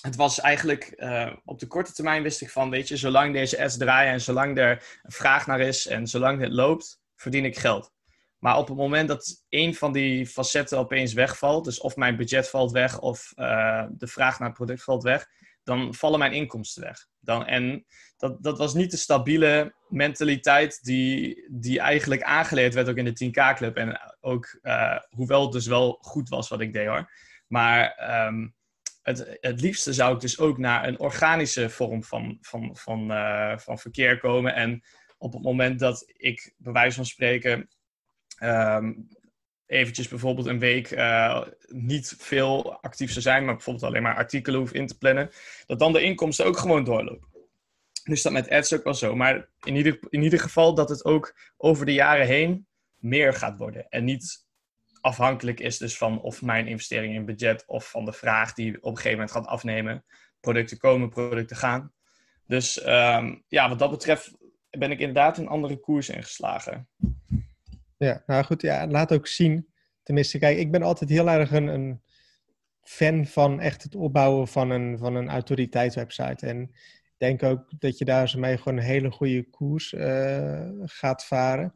het was eigenlijk uh, op de korte termijn wist ik van, weet je, zolang deze ads draaien en zolang er een vraag naar is en zolang het loopt, verdien ik geld. Maar op het moment dat een van die facetten opeens wegvalt, dus of mijn budget valt weg of uh, de vraag naar het product valt weg, dan vallen mijn inkomsten weg. Dan, en dat, dat was niet de stabiele mentaliteit die, die eigenlijk aangeleerd werd ook in de 10K-club. En ook, uh, hoewel het dus wel goed was wat ik deed hoor. Maar um, het, het liefste zou ik dus ook naar een organische vorm van, van, van, uh, van verkeer komen. En op het moment dat ik, bij wijze van spreken, um, eventjes bijvoorbeeld een week uh, niet veel actief zou zijn, maar bijvoorbeeld alleen maar artikelen hoef in te plannen, dat dan de inkomsten ook gewoon doorlopen. Dus dat met ads ook wel zo. Maar in ieder, in ieder geval dat het ook over de jaren heen meer gaat worden. En niet afhankelijk is dus van of mijn investering in budget of van de vraag die op een gegeven moment gaat afnemen. Producten komen, producten gaan. Dus um, ja, wat dat betreft ben ik inderdaad een andere koers ingeslagen. Ja, nou goed, ja, laat ook zien. Tenminste, kijk, ik ben altijd heel erg een, een fan van echt het opbouwen van een, van een autoriteitswebsite. En ik denk ook dat je daar mee gewoon een hele goede koers uh, gaat varen.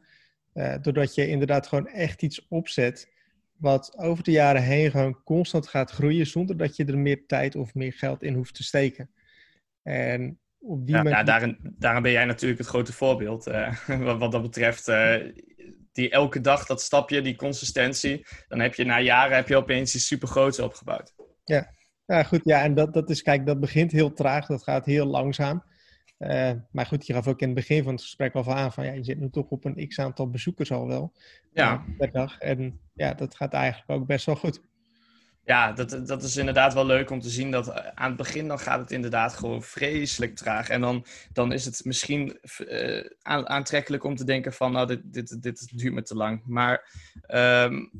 Uh, doordat je inderdaad gewoon echt iets opzet wat over de jaren heen gewoon constant gaat groeien zonder dat je er meer tijd of meer geld in hoeft te steken. En op die ja, manier... ja daarin, daarin ben jij natuurlijk het grote voorbeeld uh, wat, wat, dat betreft. Die elke dag dat stapje, die consistentie, dan heb je na jaren heb je opeens iets super groots opgebouwd. Ja, ja goed. Ja, en dat, dat is, kijk, dat begint heel traag, dat gaat heel langzaam. Uh, maar goed, je gaf ook in het begin van het gesprek al van aan van ja, je zit nu toch op een x aantal bezoekers al wel ja. per dag. En ja, dat gaat eigenlijk ook best wel goed. Ja, dat, dat is inderdaad wel leuk om te zien dat eh, aan het begin dan gaat het inderdaad gewoon vreselijk traag. En dan, dan is het misschien uh, aantrekkelijk om te denken van nou, dit, dit, dit duurt me te lang. Maar um,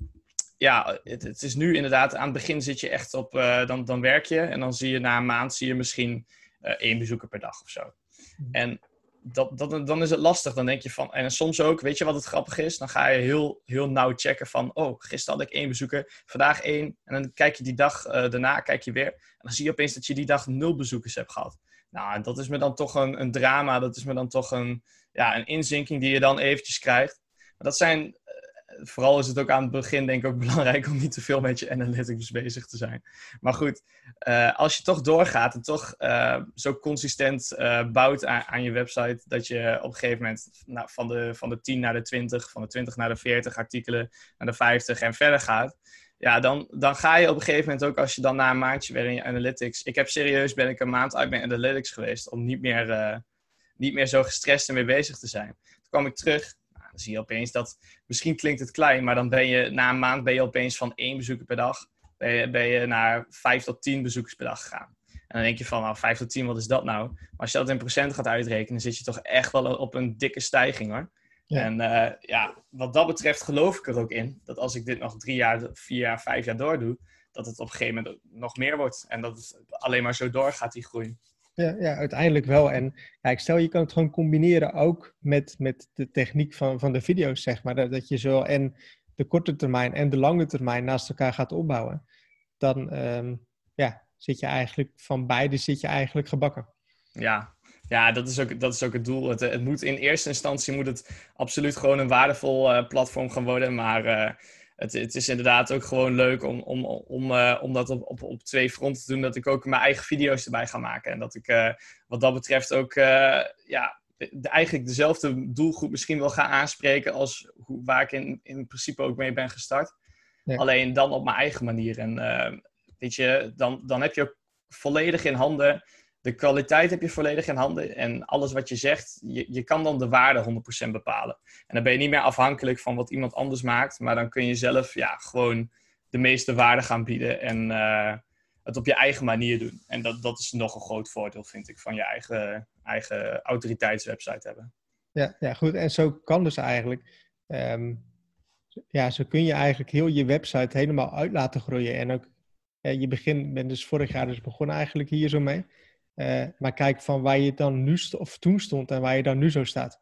ja, het, het, is nu inderdaad, aan het begin zit je echt op, uh, dan, dan werk je en dan zie je na een maand zie je misschien één bezoeker per dag of zo. Mhm. En dat, dat, dan is het lastig. Dan denk je van, en soms ook, weet je wat het grappig is? Dan ga je heel, heel nauw checken van, oh, gisteren had ik één bezoeker, vandaag één. En dan kijk je die dag uh, daarna, kijk je weer. En dan zie je opeens dat je die dag nul bezoekers hebt gehad. Nou, dat is me dan toch een, een drama. Dat is me dan toch een, ja, een inzinking die je dan eventjes krijgt. Maar dat zijn vooral is het ook aan het begin denk ik ook belangrijk om niet te veel met je analytics bezig te zijn. Maar goed, uh, als je toch doorgaat en toch uh, zo consistent uh, bouwt aan, aan, je website, dat je op een gegeven moment nou, van, de, van de 10 naar de 20, van de 20 naar de 40 artikelen, naar de 50 en verder gaat. Ja, dan, dan ga je op een gegeven moment ook, als je dan na een maandje weer in je analytics. Ik heb serieus, ben ik een maand uit mijn analytics geweest om niet meer, niet meer zo gestrest en mee bezig te zijn. Toen kwam ik terug dan zie je opeens dat, misschien klinkt het klein, maar dan ben je na een maand ben je opeens van één bezoeker per dag, ben je, ben je naar vijf tot tien bezoekers per dag gegaan. En dan denk je van, nou, 5 tot 10, wat is dat nou? Maar als je dat in procent gaat uitrekenen, zit je toch echt wel op een dikke stijging hoor. En uh, ja, wat dat betreft geloof ik er ook in dat als ik dit nog drie jaar, vier jaar, vijf jaar doordoe, dat het op een gegeven moment nog meer wordt. En dat het alleen maar zo doorgaat, die groei. Ja, ja, uiteindelijk wel. En ja, ik stel, je kan het gewoon combineren ook met, met de techniek van, van de video's, zeg maar. Dat, dat je zo en de korte termijn en de lange termijn naast elkaar gaat opbouwen. Dan um, ja, zit je eigenlijk van beide zit je eigenlijk gebakken. Ja, ja, dat is ook, dat is ook het doel. Het, het moet in eerste instantie moet het absoluut gewoon een waardevol uh, platform gaan worden. Maar uh, het, het is inderdaad ook gewoon leuk om, om, om, uh, om dat op, op, op twee fronten te doen. Dat ik ook mijn eigen video's erbij ga maken. En dat ik uh, wat dat betreft ook uh, ja, de, eigenlijk dezelfde doelgroep misschien wel ga aanspreken als hoe, waar ik in, in principe ook mee ben gestart. Ja. Alleen dan op mijn eigen manier. En weet je, dan, dan heb je ook volledig in handen de kwaliteit heb je volledig in handen. En alles wat je zegt, je, je kan dan de waarde 100% bepalen. En dan ben je niet meer afhankelijk van wat iemand anders maakt. Maar dan kun je zelf ja, gewoon de meeste waarde gaan bieden. En uh, het op je eigen manier doen. En dat, dat is nog een groot voordeel, vind ik, van je eigen, eigen autoriteitswebsite hebben. Ja, ja, goed. En zo kan dus eigenlijk. Um, ja, zo kun je eigenlijk heel je website helemaal uit laten groeien. En ook, je begin, bent dus vorig jaar dus begonnen eigenlijk hier zo mee. Uh, maar kijk van waar je dan nu of toen stond en waar je dan nu zo staat.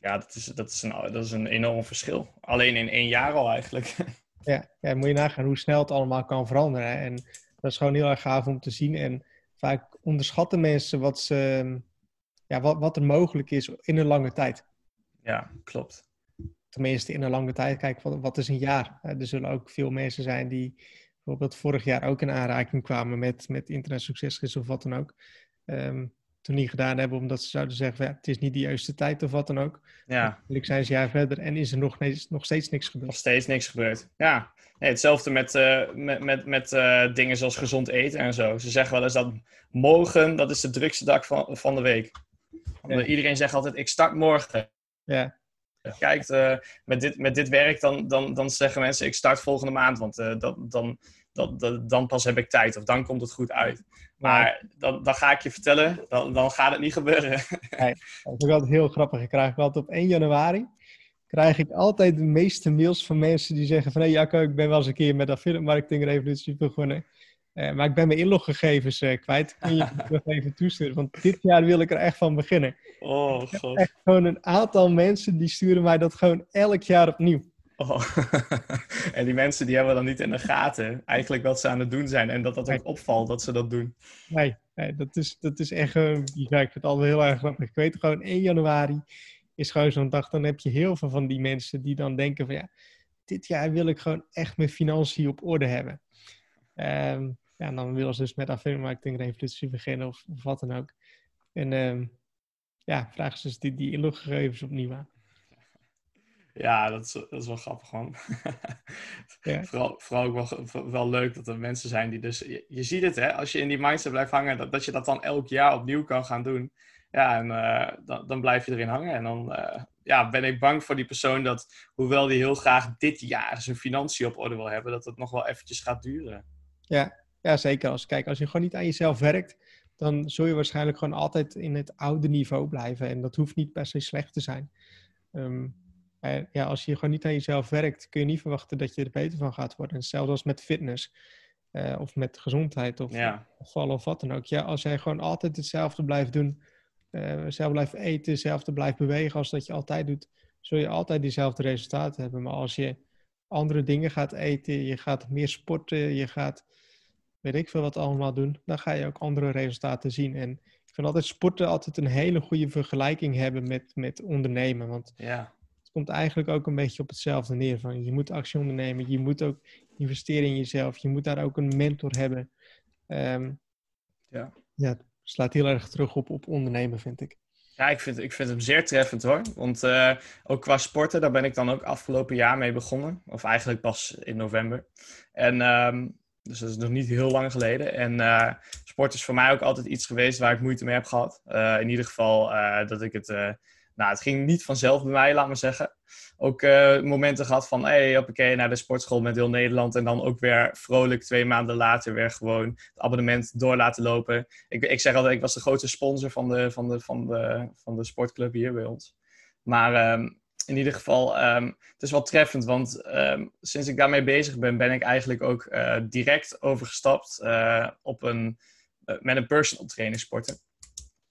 Ja, dat is, dat is, een, dat is een enorm verschil. Alleen in één jaar al eigenlijk. Ja, ja, moet je nagaan hoe snel het allemaal kan veranderen. En dat is gewoon heel erg gaaf om te zien. En vaak onderschatten mensen wat, ze, ja, wat, wat er mogelijk is in een lange tijd. Ja, klopt. Tenminste, in een lange tijd. Kijk, wat, wat is een jaar? Er zullen ook veel mensen zijn die bijvoorbeeld vorig jaar ook in aanraking kwamen met, met internetsuccesgids of wat dan ook. Um, toen niet gedaan hebben omdat ze zouden zeggen, ja, het is niet de juiste tijd of wat dan ook. Ja. Eigenlijk zijn ze jaar verder en is er nog, nog steeds niks gebeurd. Nog steeds niks gebeurd, ja. Nee, hetzelfde met, uh, met, met, met uh, dingen zoals gezond eten en zo. Ze zeggen wel eens dat morgen, dat is de drukste dag van, van de week. Ja. Iedereen zegt altijd, ik start morgen. Ja. Kijkt, uh, met, dit, met dit werk, dan, dan, dan zeggen mensen, ik start volgende maand, want dat, dan dan pas heb ik tijd of dan komt het goed uit. Maar dan, dan ga ik je vertellen, dan, dan gaat het niet gebeuren. Dat is ook altijd heel grappig. Ik krijg op 1 januari krijg ik altijd de meeste mails van mensen die zeggen van... hé hey, Jacco, ik ben wel eens een keer met affiliate marketing begonnen. Uh, maar ik ben mijn inloggegevens uh, kwijt. Kun je nog even toesturen? Want dit jaar wil ik er echt van beginnen. Oh, god. Echt gewoon een aantal mensen die sturen mij dat gewoon elk jaar opnieuw. Oh. en die mensen die hebben dan niet in de gaten eigenlijk wat ze aan het doen zijn. En dat dat ook opvalt dat ze dat doen. Nee, nee dat, is, dat is echt... Uh, ik vind het altijd heel erg grappig. Ik weet gewoon 1 januari is gewoon zo'n dag. Dan heb je heel veel van die mensen die dan denken van... ja, dit jaar wil ik gewoon echt mijn financiën op orde hebben. Um, ja, en dan willen ze dus met affiliate marketing revolutie beginnen of, of, wat dan ook. En um, ja, vragen ze dus die, die inloggegevens opnieuw aan. Ja, dat is, dat is wel grappig, man. ja. vooral, vooral ook wel, wel leuk dat er mensen zijn die dus... Je, je, ziet het, hè, als je in die mindset blijft hangen, dat, dat je dat dan elk jaar opnieuw kan gaan doen. Ja, en uh, dan, dan blijf je erin hangen. En dan uh, ja, ben ik bang voor die persoon dat, hoewel die heel graag dit jaar zijn financiën op orde wil hebben, dat het nog wel eventjes gaat duren. Ja, ja zeker. Als, kijk, als je gewoon niet aan jezelf werkt, dan zul je waarschijnlijk gewoon altijd in het oude niveau blijven. En dat hoeft niet per se slecht te zijn. Um, ja, als je gewoon niet aan jezelf werkt, kun je niet verwachten dat je er beter van gaat worden. En zelfs als met fitness uh, of met gezondheid of, ja. of vallen of wat dan ook. Ja, als jij gewoon altijd hetzelfde blijft doen, uh, hetzelfde blijft eten, hetzelfde blijft bewegen als dat je altijd doet, zul je altijd diezelfde resultaten hebben. Maar als je andere dingen gaat eten, je gaat meer sporten, je gaat weet ik veel wat allemaal doen, dan ga je ook andere resultaten zien. En ik vind altijd sporten altijd een hele goede vergelijking hebben met, met ondernemen. Want ja komt eigenlijk ook een beetje op hetzelfde neer. Van je moet actie ondernemen, je moet ook investeren in jezelf, je moet daar ook een mentor hebben. Um, ja. ja, het slaat heel erg terug op, op ondernemen, vind ik. Ja, ik vind, ik vind hem zeer treffend hoor. Want uh, ook qua sporten, daar ben ik dan ook afgelopen jaar mee begonnen. Of eigenlijk pas in november. En um, dus dat is nog niet heel lang geleden. En uh, sport is voor mij ook altijd iets geweest waar ik moeite mee heb gehad. Uh, in ieder geval dat ik het nou, het ging niet vanzelf bij mij, laat maar zeggen. Ook momenten gehad van, hé, hey, hoppakee, naar de sportschool met heel Nederland. En dan ook weer vrolijk twee maanden later weer gewoon het abonnement door laten lopen. Ik, ik zeg altijd, ik was de grootste sponsor van de, van de, van de, van de sportclub hier bij ons. Maar um, in ieder geval, um, het is wel treffend, want um, sinds ik daarmee bezig ben, ben ik eigenlijk ook uh, direct overgestapt uh, op een, met een personal trainer sporten.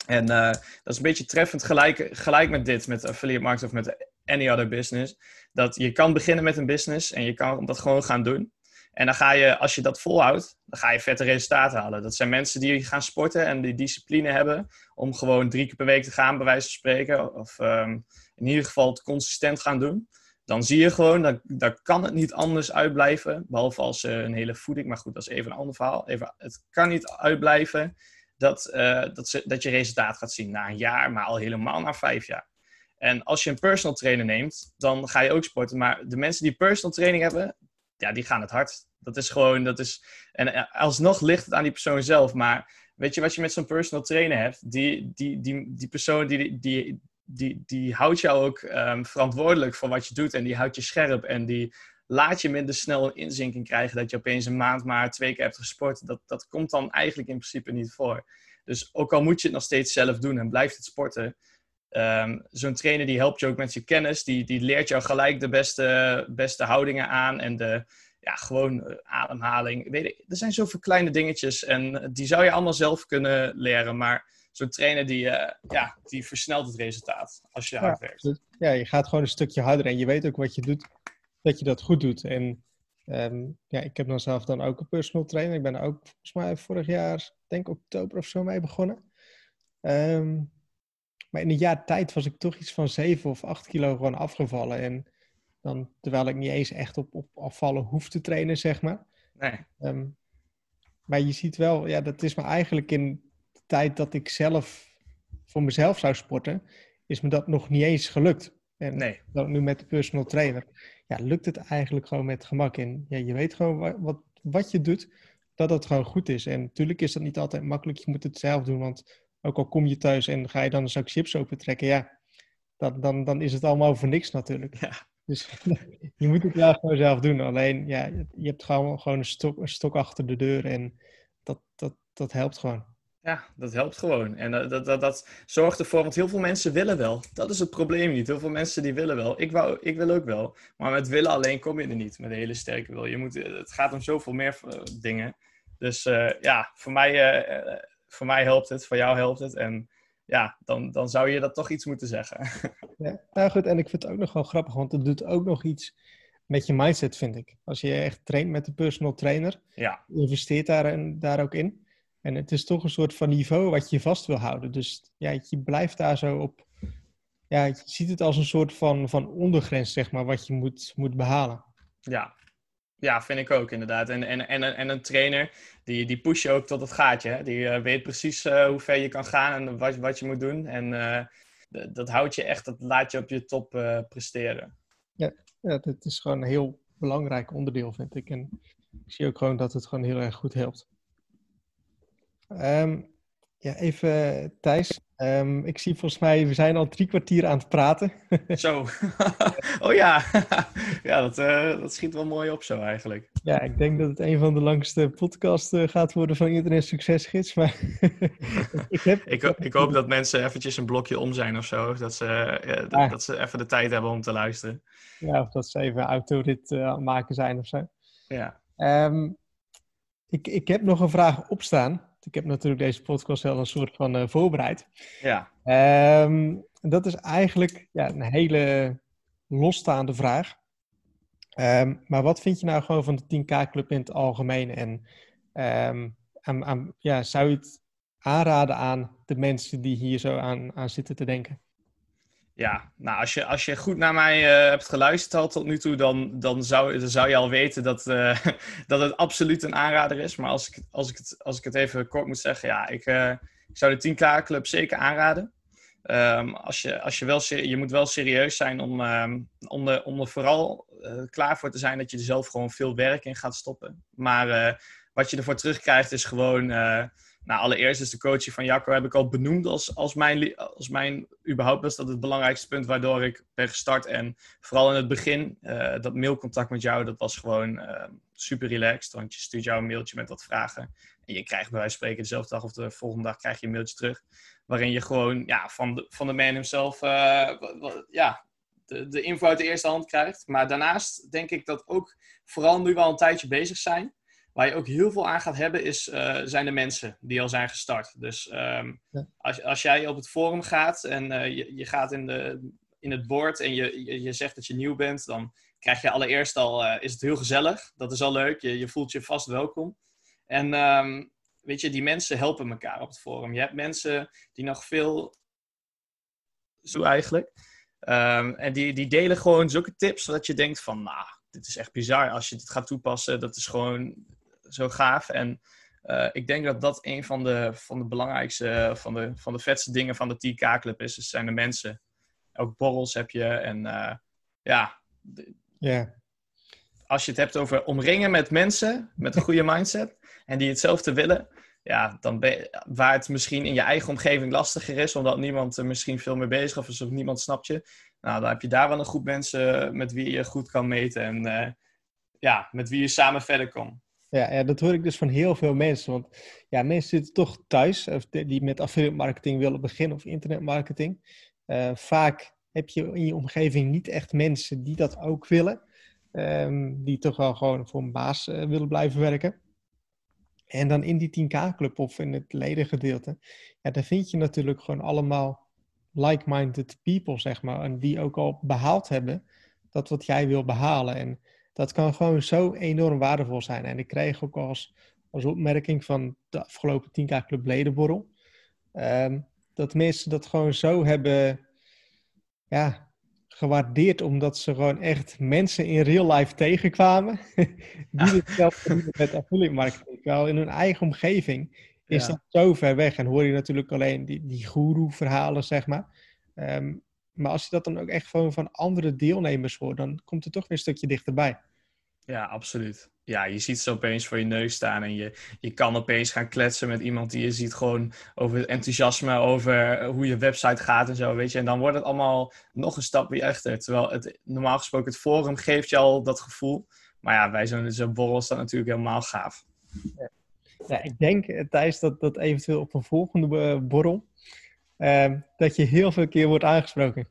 En dat is een beetje treffend gelijk, gelijk met dit, met affiliate marketing of met any other business. Dat je kan beginnen met een business en je kan dat gewoon gaan doen. En dan ga je, als je dat volhoudt, dan ga je vette resultaten halen. Dat zijn mensen die gaan sporten en die discipline hebben om gewoon drie keer per week te gaan, bij wijze van spreken. Of um, in ieder geval het consistent gaan doen. Dan zie je gewoon, dat, daar kan het niet anders uitblijven. Behalve als uh, een hele voeding, maar goed, dat is even een ander verhaal. Even, het kan niet uitblijven dat, uh, dat, ze, dat je resultaat gaat zien na een jaar, maar al helemaal na vijf jaar. En als je een personal trainer neemt, dan ga je ook sporten. Maar de mensen die personal training hebben, ja, die gaan het hard. Dat is gewoon, dat is... En eh, alsnog ligt het aan die persoon zelf. Maar weet je wat je met zo'n personal trainer hebt? Die, die, die, die persoon, die, die, die, die houdt jou ook um, verantwoordelijk voor wat je doet. En die houdt je scherp. En die laat je minder snel een inzinking krijgen dat je opeens een maand maar twee keer hebt gesport. Dat, dat komt dan eigenlijk in principe niet voor. Dus ook al moet je het nog steeds zelf doen en blijft het sporten, um, zo'n trainer die helpt je ook met je kennis, die, die leert jou gelijk de beste, beste houdingen aan en de, ja, gewoon uh, ademhaling. Weet ik, er zijn zoveel kleine dingetjes en die zou je allemaal zelf kunnen leren, maar zo'n trainer die, uh, ja, die versnelt het resultaat als je hard werkt. Ja, je gaat gewoon een stukje harder en je weet ook wat je doet dat je dat goed doet. En um, ja, ik heb dan zelf dan ook een personal trainer. Ik ben ook volgens mij vorig jaar, denk oktober of zo mee begonnen. Um, maar in een jaar tijd was ik toch iets van 7 of 8 kilo gewoon afgevallen. En dan, terwijl ik niet eens echt op, op afvallen hoef te trainen, zeg maar. Nee. Um, maar je ziet wel, ja, dat is me eigenlijk in de tijd dat ik zelf voor mezelf zou sporten, is me dat nog niet eens gelukt. En nee. nu met de personal trainer ja, lukt het eigenlijk gewoon met gemak. En ja, je weet gewoon wat, wat je doet, dat dat gewoon goed is. En natuurlijk is dat niet altijd makkelijk. Je moet het zelf doen, want ook al kom je thuis en ga je dan een zak chips opentrekken, ja, dan, dan, dan is het allemaal voor niks natuurlijk. Ja. Dus je moet het wel gewoon zelf doen. Alleen, ja, je hebt gewoon, gewoon een, stok, een stok achter de deur en dat, dat, dat helpt gewoon. Ja, dat helpt gewoon. En dat, dat, dat, dat, zorgt ervoor, want heel veel mensen willen wel. Dat is het probleem niet. Heel veel mensen die willen wel. Ik, wou, ik wil ook wel. Maar met willen alleen kom je er niet, met een hele sterke wil. Je moet, het gaat om zoveel meer eh, dingen. Dus ja, voor mij, voor mij helpt het, voor jou helpt het. En ja, dan, dan zou je dat toch iets moeten zeggen. Ja, nou goed, en ik vind het ook nog wel grappig, want het doet ook nog iets met je mindset, vind ik. Als je echt traint met de personal trainer, ja. investeert daar, en, daar ook in. En het is toch een soort van niveau wat je vast wil houden. Dus ja, je blijft daar zo op. Ja, je ziet het als een soort van, van ondergrens, zeg maar, wat je moet, moet behalen. Ja, ja, vind ik ook inderdaad. En, en, en, en een trainer, die, die push je ook tot het gaatje. Hè? Die uh, weet precies uh, hoe ver je kan gaan en wat, wat je moet doen. En uh, dat houdt je echt, dat laat je op je top presteren. Ja, ja, dat is gewoon een heel belangrijk onderdeel, vind ik. En ik zie ook gewoon dat het gewoon heel erg goed helpt. Um, ja, even Thijs. Um, ik zie volgens mij, we zijn al drie kwartier aan het praten. zo. oh ja. ja, dat, uh, dat schiet wel mooi op zo eigenlijk. Ja, ik denk dat het een van de langste podcasts uh, gaat worden van Internet Succesgids. Maar ik, heb... ik, ik, hoop dat mensen eventjes een blokje om zijn of zo. Dat ze, uh, dat, dat, ze even de tijd hebben om te luisteren. Ja, of dat ze even autorit aan het maken zijn of zo. Ja. Um, ik, ik heb nog een vraag opstaan. Ik heb natuurlijk deze podcast wel een soort van uh, voorbereid. Ja. Um, dat is eigenlijk ja, een hele losstaande vraag. Um, maar wat vind je nou gewoon van de 10K-club in het algemeen? En um, aan, aan, ja, zou je het aanraden aan de mensen die hier zo aan, aan zitten te denken? Ja, nou, als je, als je goed naar mij uh, hebt geluisterd al tot nu toe, dan, dan, zou, dan zou je al weten dat, uh, dat het absoluut een aanrader is. Maar als ik, als ik, het, als ik het even kort moet zeggen, ja, ik, uh, ik zou de 10K Club zeker aanraden. Um, als je, als je, wel je moet wel serieus zijn om, um, om, er, om er vooral klaar voor te zijn dat je er zelf gewoon veel werk in gaat stoppen. Maar wat je ervoor terugkrijgt is gewoon nou, allereerst is de coaching van Jacco heb ik al benoemd als, als, mijn, als mijn, überhaupt was dat het belangrijkste punt waardoor ik ben gestart. En vooral in het begin, uh, dat mailcontact met jou, dat was gewoon uh, super relaxed. Want je stuurt jou een mailtje met wat vragen. En je krijgt bij wijze van spreken dezelfde dag of de volgende dag krijg je een mailtje terug. Waarin je gewoon ja, van, de, van de man hemzelf uh, ja, de, de info uit de eerste hand krijgt. Maar daarnaast denk ik dat ook vooral nu we al een tijdje bezig zijn Waar je ook heel veel aan gaat hebben, is, uh, zijn de mensen die al zijn gestart. Dus um, ja. als, als jij op het forum gaat en uh, je, je gaat in, de, in het board en je, je, je, zegt dat je nieuw bent, dan krijg je allereerst al, uh, is het heel gezellig. Dat is al leuk. Je, je voelt je vast welkom. En um, weet je, die mensen helpen elkaar op het forum. Je hebt mensen die nog veel... Zo eigenlijk. Um, en die, die delen gewoon zulke tips, zodat je denkt van, nou, dit is echt bizar. Als je dit gaat toepassen, dat is gewoon zo gaaf. En uh, ik denk dat dat een van de, van de belangrijkste, van de, van de vetste dingen van de TK-club is. Dus zijn de mensen. Ook borrels heb je. En uh, ja, yeah. als je het hebt over omringen met mensen met een goede mindset en die hetzelfde willen, ja, dan ben je, waar het misschien in je eigen omgeving lastiger is, omdat niemand er misschien veel mee bezig is of niemand snapt je. Nou, dan heb je daar wel een groep mensen met wie je goed kan meten en uh, ja, met wie je samen verder komt. Ja, ja, dat hoor ik dus van heel veel mensen. Want ja, mensen zitten toch thuis, die met affiliate marketing willen beginnen of internetmarketing. Uh, vaak heb je in je omgeving niet echt mensen die dat ook willen. Um, die toch wel gewoon voor een baas uh, willen blijven werken. En dan in die 10K-club of in het ledengedeelte, ja, daar vind je natuurlijk gewoon allemaal like-minded people, zeg maar. En die ook al behaald hebben dat wat jij wil behalen. En dat kan gewoon zo enorm waardevol zijn. En ik kreeg ook als, als opmerking van de afgelopen 10K Club Ledenborrel, um, dat mensen dat gewoon zo hebben ja, gewaardeerd, omdat ze gewoon echt mensen in real life tegenkwamen, die het zelf met affiliate marketing. Wel in hun eigen omgeving is dat zo ver weg. En hoor je natuurlijk alleen die, die guru-verhalen, zeg maar. Um, maar als je dat dan ook echt gewoon van andere deelnemers hoort, dan komt het toch weer een stukje dichterbij. Ja, absoluut. Ja, je ziet ze opeens voor je neus staan en je, je kan opeens gaan kletsen met iemand die je ziet gewoon over het enthousiasme, over hoe je website gaat en zo, weet je. En dan wordt het allemaal nog een stapje echter. Terwijl het normaal gesproken het forum geeft je al dat gevoel. Maar ja, bij zo'n zo borrel is dat natuurlijk helemaal gaaf. Ja. ja, ik denk, eh, Thijs, dat, dat eventueel op een volgende eh, borrel Ehm, dat je heel veel keer wordt aangesproken.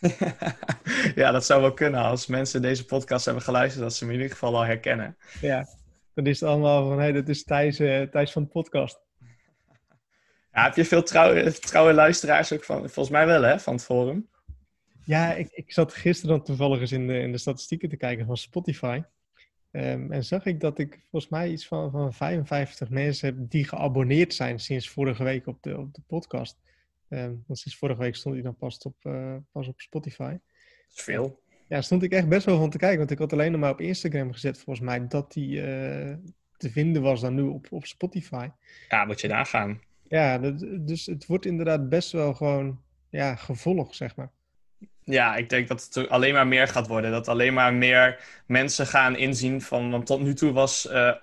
ja, dat zou wel kunnen als mensen deze podcast hebben geluisterd, dat ze me in ieder geval al herkennen. Ja, dan is het allemaal van, hé, hey, dat is Thijs, uh, Thijs van de podcast. Ja, heb je veel trouwe, trouwe luisteraars ook van, volgens mij wel hè, van het forum? Ja, ik, ik zat gisteren dan toevallig eens in de, in de statistieken te kijken van Spotify. Um, en zag ik dat ik volgens mij iets van, van 55 mensen heb die geabonneerd zijn sinds vorige week op de, op de podcast. Um, want sinds vorige week stond hij dan pas op, uh, pas op Spotify. Dat is veel. Ja, stond ik echt best wel van te kijken. Want ik had alleen nog maar op Instagram gezet, volgens mij, dat die uh, te vinden was dan nu op, op Spotify. Ja, moet je nagaan. Ja, dat, dus het wordt inderdaad best wel gewoon ja, gevolg, zeg maar. Ja, ik denk dat het alleen maar meer gaat worden. Dat alleen maar meer mensen gaan inzien van... Want tot nu toe was uh,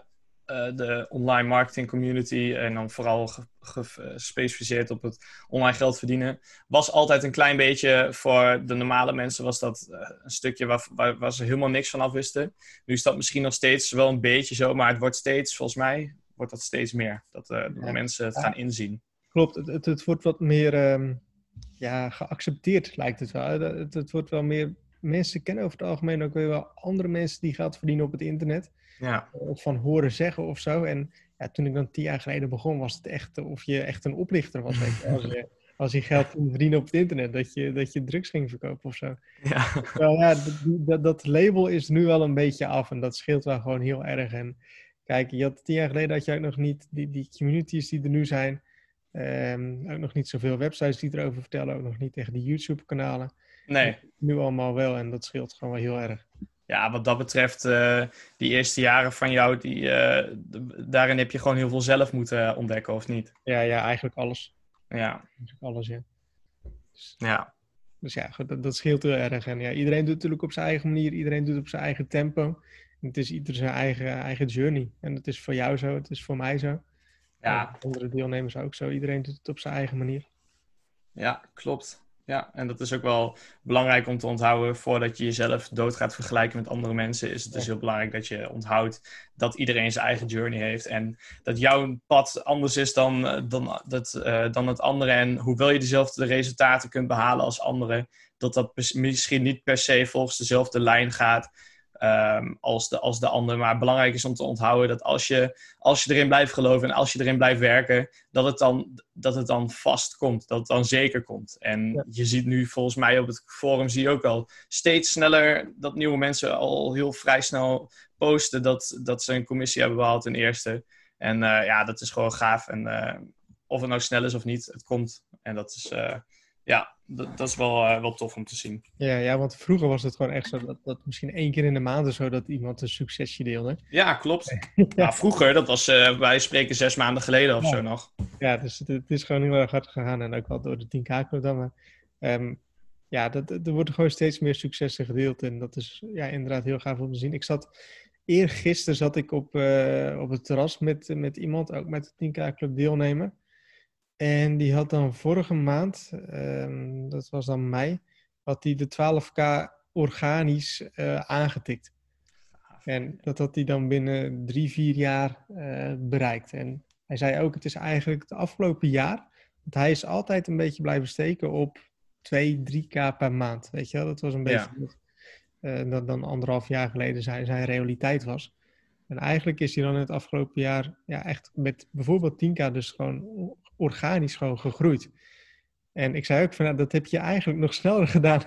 de online marketing community... en dan vooral gespecialiseerd op het online geld verdienen... was altijd een klein beetje... voor de normale mensen was dat uh, een stukje waar, waar, waar, ze helemaal niks van af wisten. Nu is dat misschien nog steeds wel een beetje zo... maar het wordt steeds, volgens mij, wordt dat steeds meer. Dat ja. mensen het gaan inzien. Klopt, het, het, het wordt wat meer... Um ja, geaccepteerd lijkt het wel. Het, het, wordt wel meer. Mensen kennen over het algemeen ook weer wel andere mensen die geld verdienen op het internet. Ja. Of van horen zeggen of zo. En ja, toen ik dan tien jaar geleden begon, was het echt of je echt een oplichter was. Als, je, als je geld ging verdienen op het internet, dat je, dat je drugs ging verkopen of zo. Ja. Ja, dat, dat label is nu wel een beetje af en dat scheelt wel gewoon heel erg. En kijk, je had tien jaar geleden had je ook nog niet die, die communities die er nu zijn. Um, ook nog niet zoveel websites die erover vertellen, ook nog niet tegen die YouTube-kanalen. Nee. Nu allemaal wel en dat scheelt gewoon wel heel erg. Ja, wat dat betreft, uh, die eerste jaren van jou, die, uh, daarin heb je gewoon heel veel zelf moeten ontdekken, of niet? Ja, ja eigenlijk alles. Ja. Eigenlijk alles, ja. Dus, ja. Dus ja, goed, dat, dat scheelt heel erg. En ja, iedereen doet het natuurlijk op zijn eigen manier, iedereen doet het op zijn eigen tempo. het is ieder zijn eigen, eigen journey. En het is voor jou zo, het is voor mij zo. Ja. andere deelnemers ook zo. Iedereen doet het op zijn eigen manier. Ja, klopt. Ja, en dat is ook wel belangrijk om te onthouden. Voordat je jezelf dood gaat vergelijken met andere mensen, is het dus heel belangrijk dat je onthoudt dat iedereen zijn eigen journey heeft. En dat jouw pad anders is dan, eh, dan, dat, uh, dan het andere. En hoewel je dezelfde resultaten kunt behalen als anderen, dat dat misschien niet per se volgens dezelfde lijn gaat. Um, als, de, als de ander. Maar belangrijk is om te onthouden dat als je, als je erin blijft geloven en als je erin blijft werken, dat het dan, dat het dan vast komt. Dat het dan zeker komt. En je ziet nu volgens mij op het forum zie je ook al steeds sneller dat nieuwe mensen al heel vrij snel posten dat, dat ze een commissie hebben behaald in eerste. En uh, ja, dat is gewoon gaaf. En uh, of het nou snel is of niet, het komt. En dat is, uh, ja, dat, dat, is wel, uh, wel tof om te zien. Ja, ja, want vroeger was het gewoon echt zo dat, dat misschien één keer in de maand of zo dat iemand een succesje deelde. Ja, klopt. ja. Nou, vroeger, dat was uh, wij spreken zes maanden geleden of ja. zo nog. Ja, dus het, het, is gewoon heel erg hard gegaan en ook wel door de 10K-club dan. Maar um, ja, dat, er worden gewoon steeds meer successen gedeeld en dat is ja, inderdaad heel gaaf om te zien. Ik zat, eergisteren zat ik op, uh, op het terras met, met iemand, ook met de 10K-club deelnemer. En die had dan vorige maand, um, dat was dan mei, had hij de 12k organisch uh, aangetikt. En dat had hij dan binnen drie, vier jaar uh, bereikt. En hij zei ook, het is eigenlijk het afgelopen jaar, want hij is altijd een beetje blijven steken op 2, 3k per maand. Weet je wel, dat was een beetje ja. uh, dat dan anderhalf jaar geleden zijn, zijn realiteit was. En eigenlijk is hij dan het afgelopen jaar ja, echt met bijvoorbeeld 10k dus gewoon organisch gewoon gegroeid. En ik zei ook van, nou, dat heb je eigenlijk nog sneller gedaan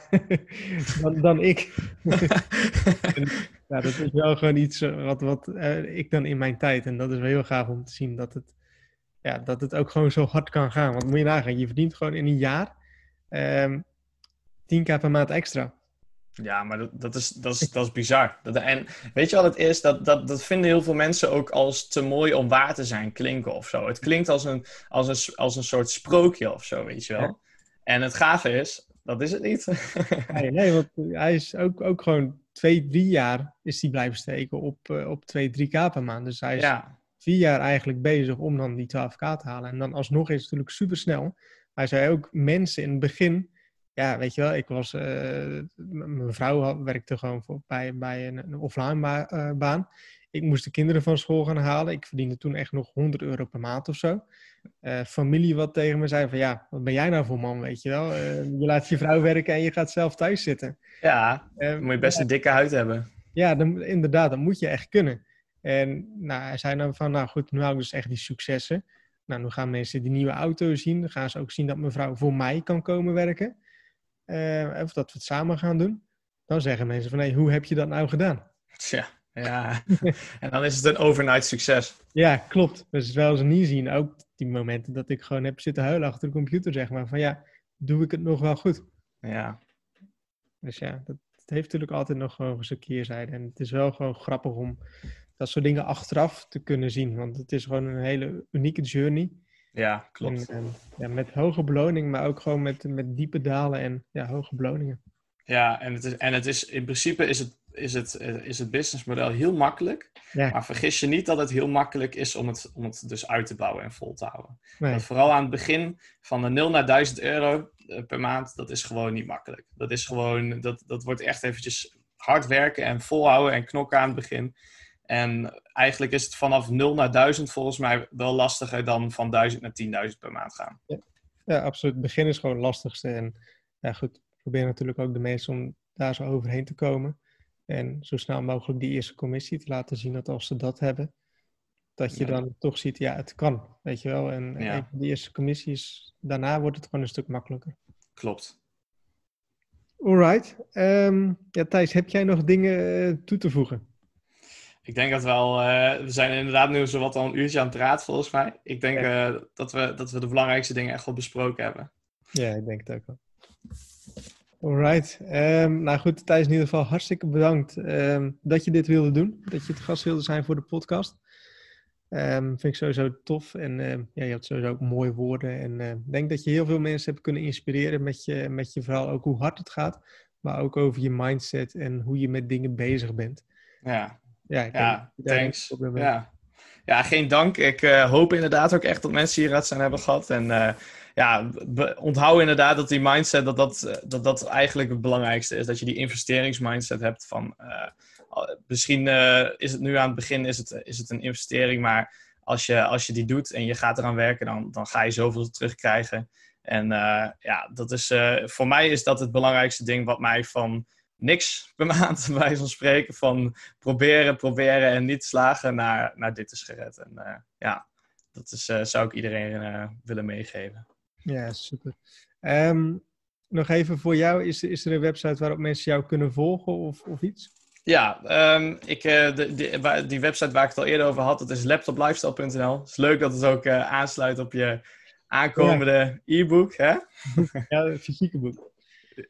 dan, dan ik. en, ja, dat is wel gewoon iets wat, wat uh, ik dan in mijn tijd. En dat is wel heel gaaf om te zien dat het, ja, dat het ook gewoon zo hard kan gaan. Want moet je nagaan, je verdient gewoon in een jaar um, 10k per maand extra. Ja, maar dat, dat, is, dat, is, dat is bizar. Dat, en weet je wat het is? Dat, dat, dat vinden heel veel mensen ook als te mooi om waar te zijn klinken of zo. Het klinkt als een, als een, als een soort sprookje of zo, weet je wel. Ja. En het gave is, dat is het niet. nee, nee, want hij is ook, ook gewoon twee, drie jaar is hij blijven steken op, uh, op twee, drie k per maand. Dus hij is ja. vier jaar eigenlijk bezig om dan die 12k te halen. En dan alsnog is het natuurlijk super snel. Hij zei ook, mensen in het begin ja, weet je wel, ik was, uh, mijn vrouw werkte gewoon voor, bij, bij een, een offline ba uh, baan. Ik moest de kinderen van school gaan halen. Ik verdiende toen echt nog 100 euro per maand of zo. Uh, familie wat tegen me zei van, ja, wat ben jij nou voor man, weet je wel? je laat je vrouw werken en je gaat zelf thuis zitten. Ja, dan moet je best een dikke huid hebben. Ja, dan, inderdaad, dat moet je echt kunnen. En nou, hij zei dan van, nou goed, nu hou ik dus echt die successen. Nou, nu gaan mensen die nieuwe auto zien. Dan gaan ze ook zien dat mevrouw voor mij kan komen werken. Uh, of dat we het samen gaan doen. Dan zeggen mensen van, hé, hoe heb je dat nou gedaan? Tja, ja. en dan is het een overnight succes. Ja, klopt. Dus wel ze niet zien, ook die momenten dat ik gewoon heb zitten huilen achter de computer, zeg maar. Van ja, doe ik het nog wel goed? Ja. Dus ja, dat, heeft natuurlijk altijd nog gewoon zijn keerzijde. En het is wel gewoon grappig om dat soort dingen achteraf te kunnen zien. Want het is gewoon een hele unieke journey. Ja, klopt. En, ja, met hoge beloning, maar ook gewoon met, met diepe dalen en ja, hoge beloningen. Ja, en, het is, en het is, in principe is het, is het, is het businessmodel heel makkelijk. Ja. Maar vergis je niet dat het heel makkelijk is om het, om het dus uit te bouwen en vol te houden. Nee. vooral aan het begin van de 0 naar 1000 euro eh, per maand, dat is gewoon niet makkelijk. Dat is gewoon, dat, dat wordt echt eventjes hard werken en volhouden en knokken aan het begin. En eigenlijk is het vanaf 0 naar 1000 volgens mij wel lastiger dan van 1000 naar 10.000 per maand gaan. Ja. ja, absoluut. Het begin is gewoon het lastigste. En ja, goed, probeer natuurlijk ook de mensen om daar zo overheen te komen. En zo snel mogelijk die eerste commissie te laten zien dat als ze dat hebben, dat je dan toch ziet, ja, het kan, weet je wel. En ja. de eerste commissies, daarna wordt het gewoon een stuk makkelijker. Klopt. Alright. Um, ja, Thijs, heb jij nog dingen eh, toe te voegen? Ik denk dat wel, uh, we zijn inderdaad nu zo wat al een uurtje aan het praat volgens mij. Ik denk uh, dat, we, dat we de belangrijkste dingen echt wel besproken hebben. Ja, ik denk het ook wel. Alright. Um, nou goed, Thijs, in ieder geval hartstikke bedankt um, dat je dit wilde doen. Dat je het gast wilde zijn voor de podcast. Um, vind ik sowieso tof. En ja, je hebt sowieso ook mooie woorden. En ik denk dat je heel veel mensen hebt kunnen inspireren met je, met je verhaal. Ook hoe hard het gaat. Maar ook over je mindset en hoe je met dingen bezig bent. Ja, ja, ja thanks. Ja. ja, geen dank. Ik uh, hoop inderdaad ook echt dat mensen hier aan hebben gehad. En uh, ja, onthoud inderdaad dat die mindset, dat dat, eh, dat dat eigenlijk het belangrijkste is. Dat je die investeringsmindset hebt van... misschien is het nu aan het begin is het, is het een investering, maar als je, als je die doet en je gaat eraan werken, dan, dan ga je zoveel terugkrijgen. En ja, dat is, voor mij is dat het belangrijkste ding wat mij van niks per maand, bij van spreken, van proberen, proberen en niet slagen naar, naar dit is gered. En uh, ja, dat is, uh, zou ik iedereen uh, willen meegeven. Ja, super. Um, nog even voor jou, is, is er een website waarop mensen jou kunnen volgen of, of iets? Ja, um, ik, de, die, die website waar ik het al eerder over had, dat is laptoplifestyle.nl. Het is leuk dat het ook aansluit op je aankomende e-book, hè? ja, fysieke boek.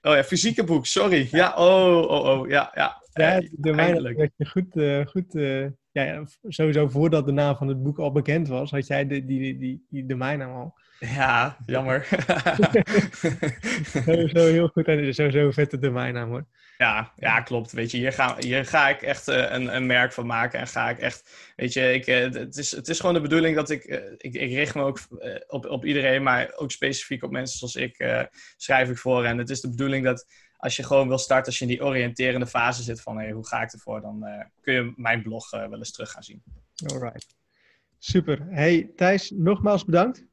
Oh ja, fysieke boek, sorry. Ja, oh, oh, oh, ja, ja. Ja, dat je goed, uh, goed uh, ja, sowieso voordat de naam van het boek al bekend was, had jij de, die, die, die domeinnaam al. Ja, jammer. sowieso heel goed en sowieso vette domeinnaam hoor. Ja, ja, klopt. Weet je, hier ga, hier ga ik echt uh, een, een merk van maken en ga ik echt, weet je, ik, uh, het, is, het is gewoon de bedoeling dat ik, uh, ik, ik richt me ook op, op iedereen, maar ook specifiek op mensen zoals ik, schrijf ik voor. En het is de bedoeling dat als je gewoon wil starten, als je in die oriënterende fase zit van hey, hoe ga ik ervoor, dan kun je mijn blog wel eens terug gaan zien. Alright. Super. Hey Thijs, nogmaals bedankt.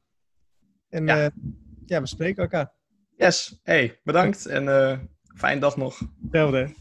En ja, ja we spreken elkaar. Yes. Hey, bedankt en Fijne dag nog. Hetzelfde.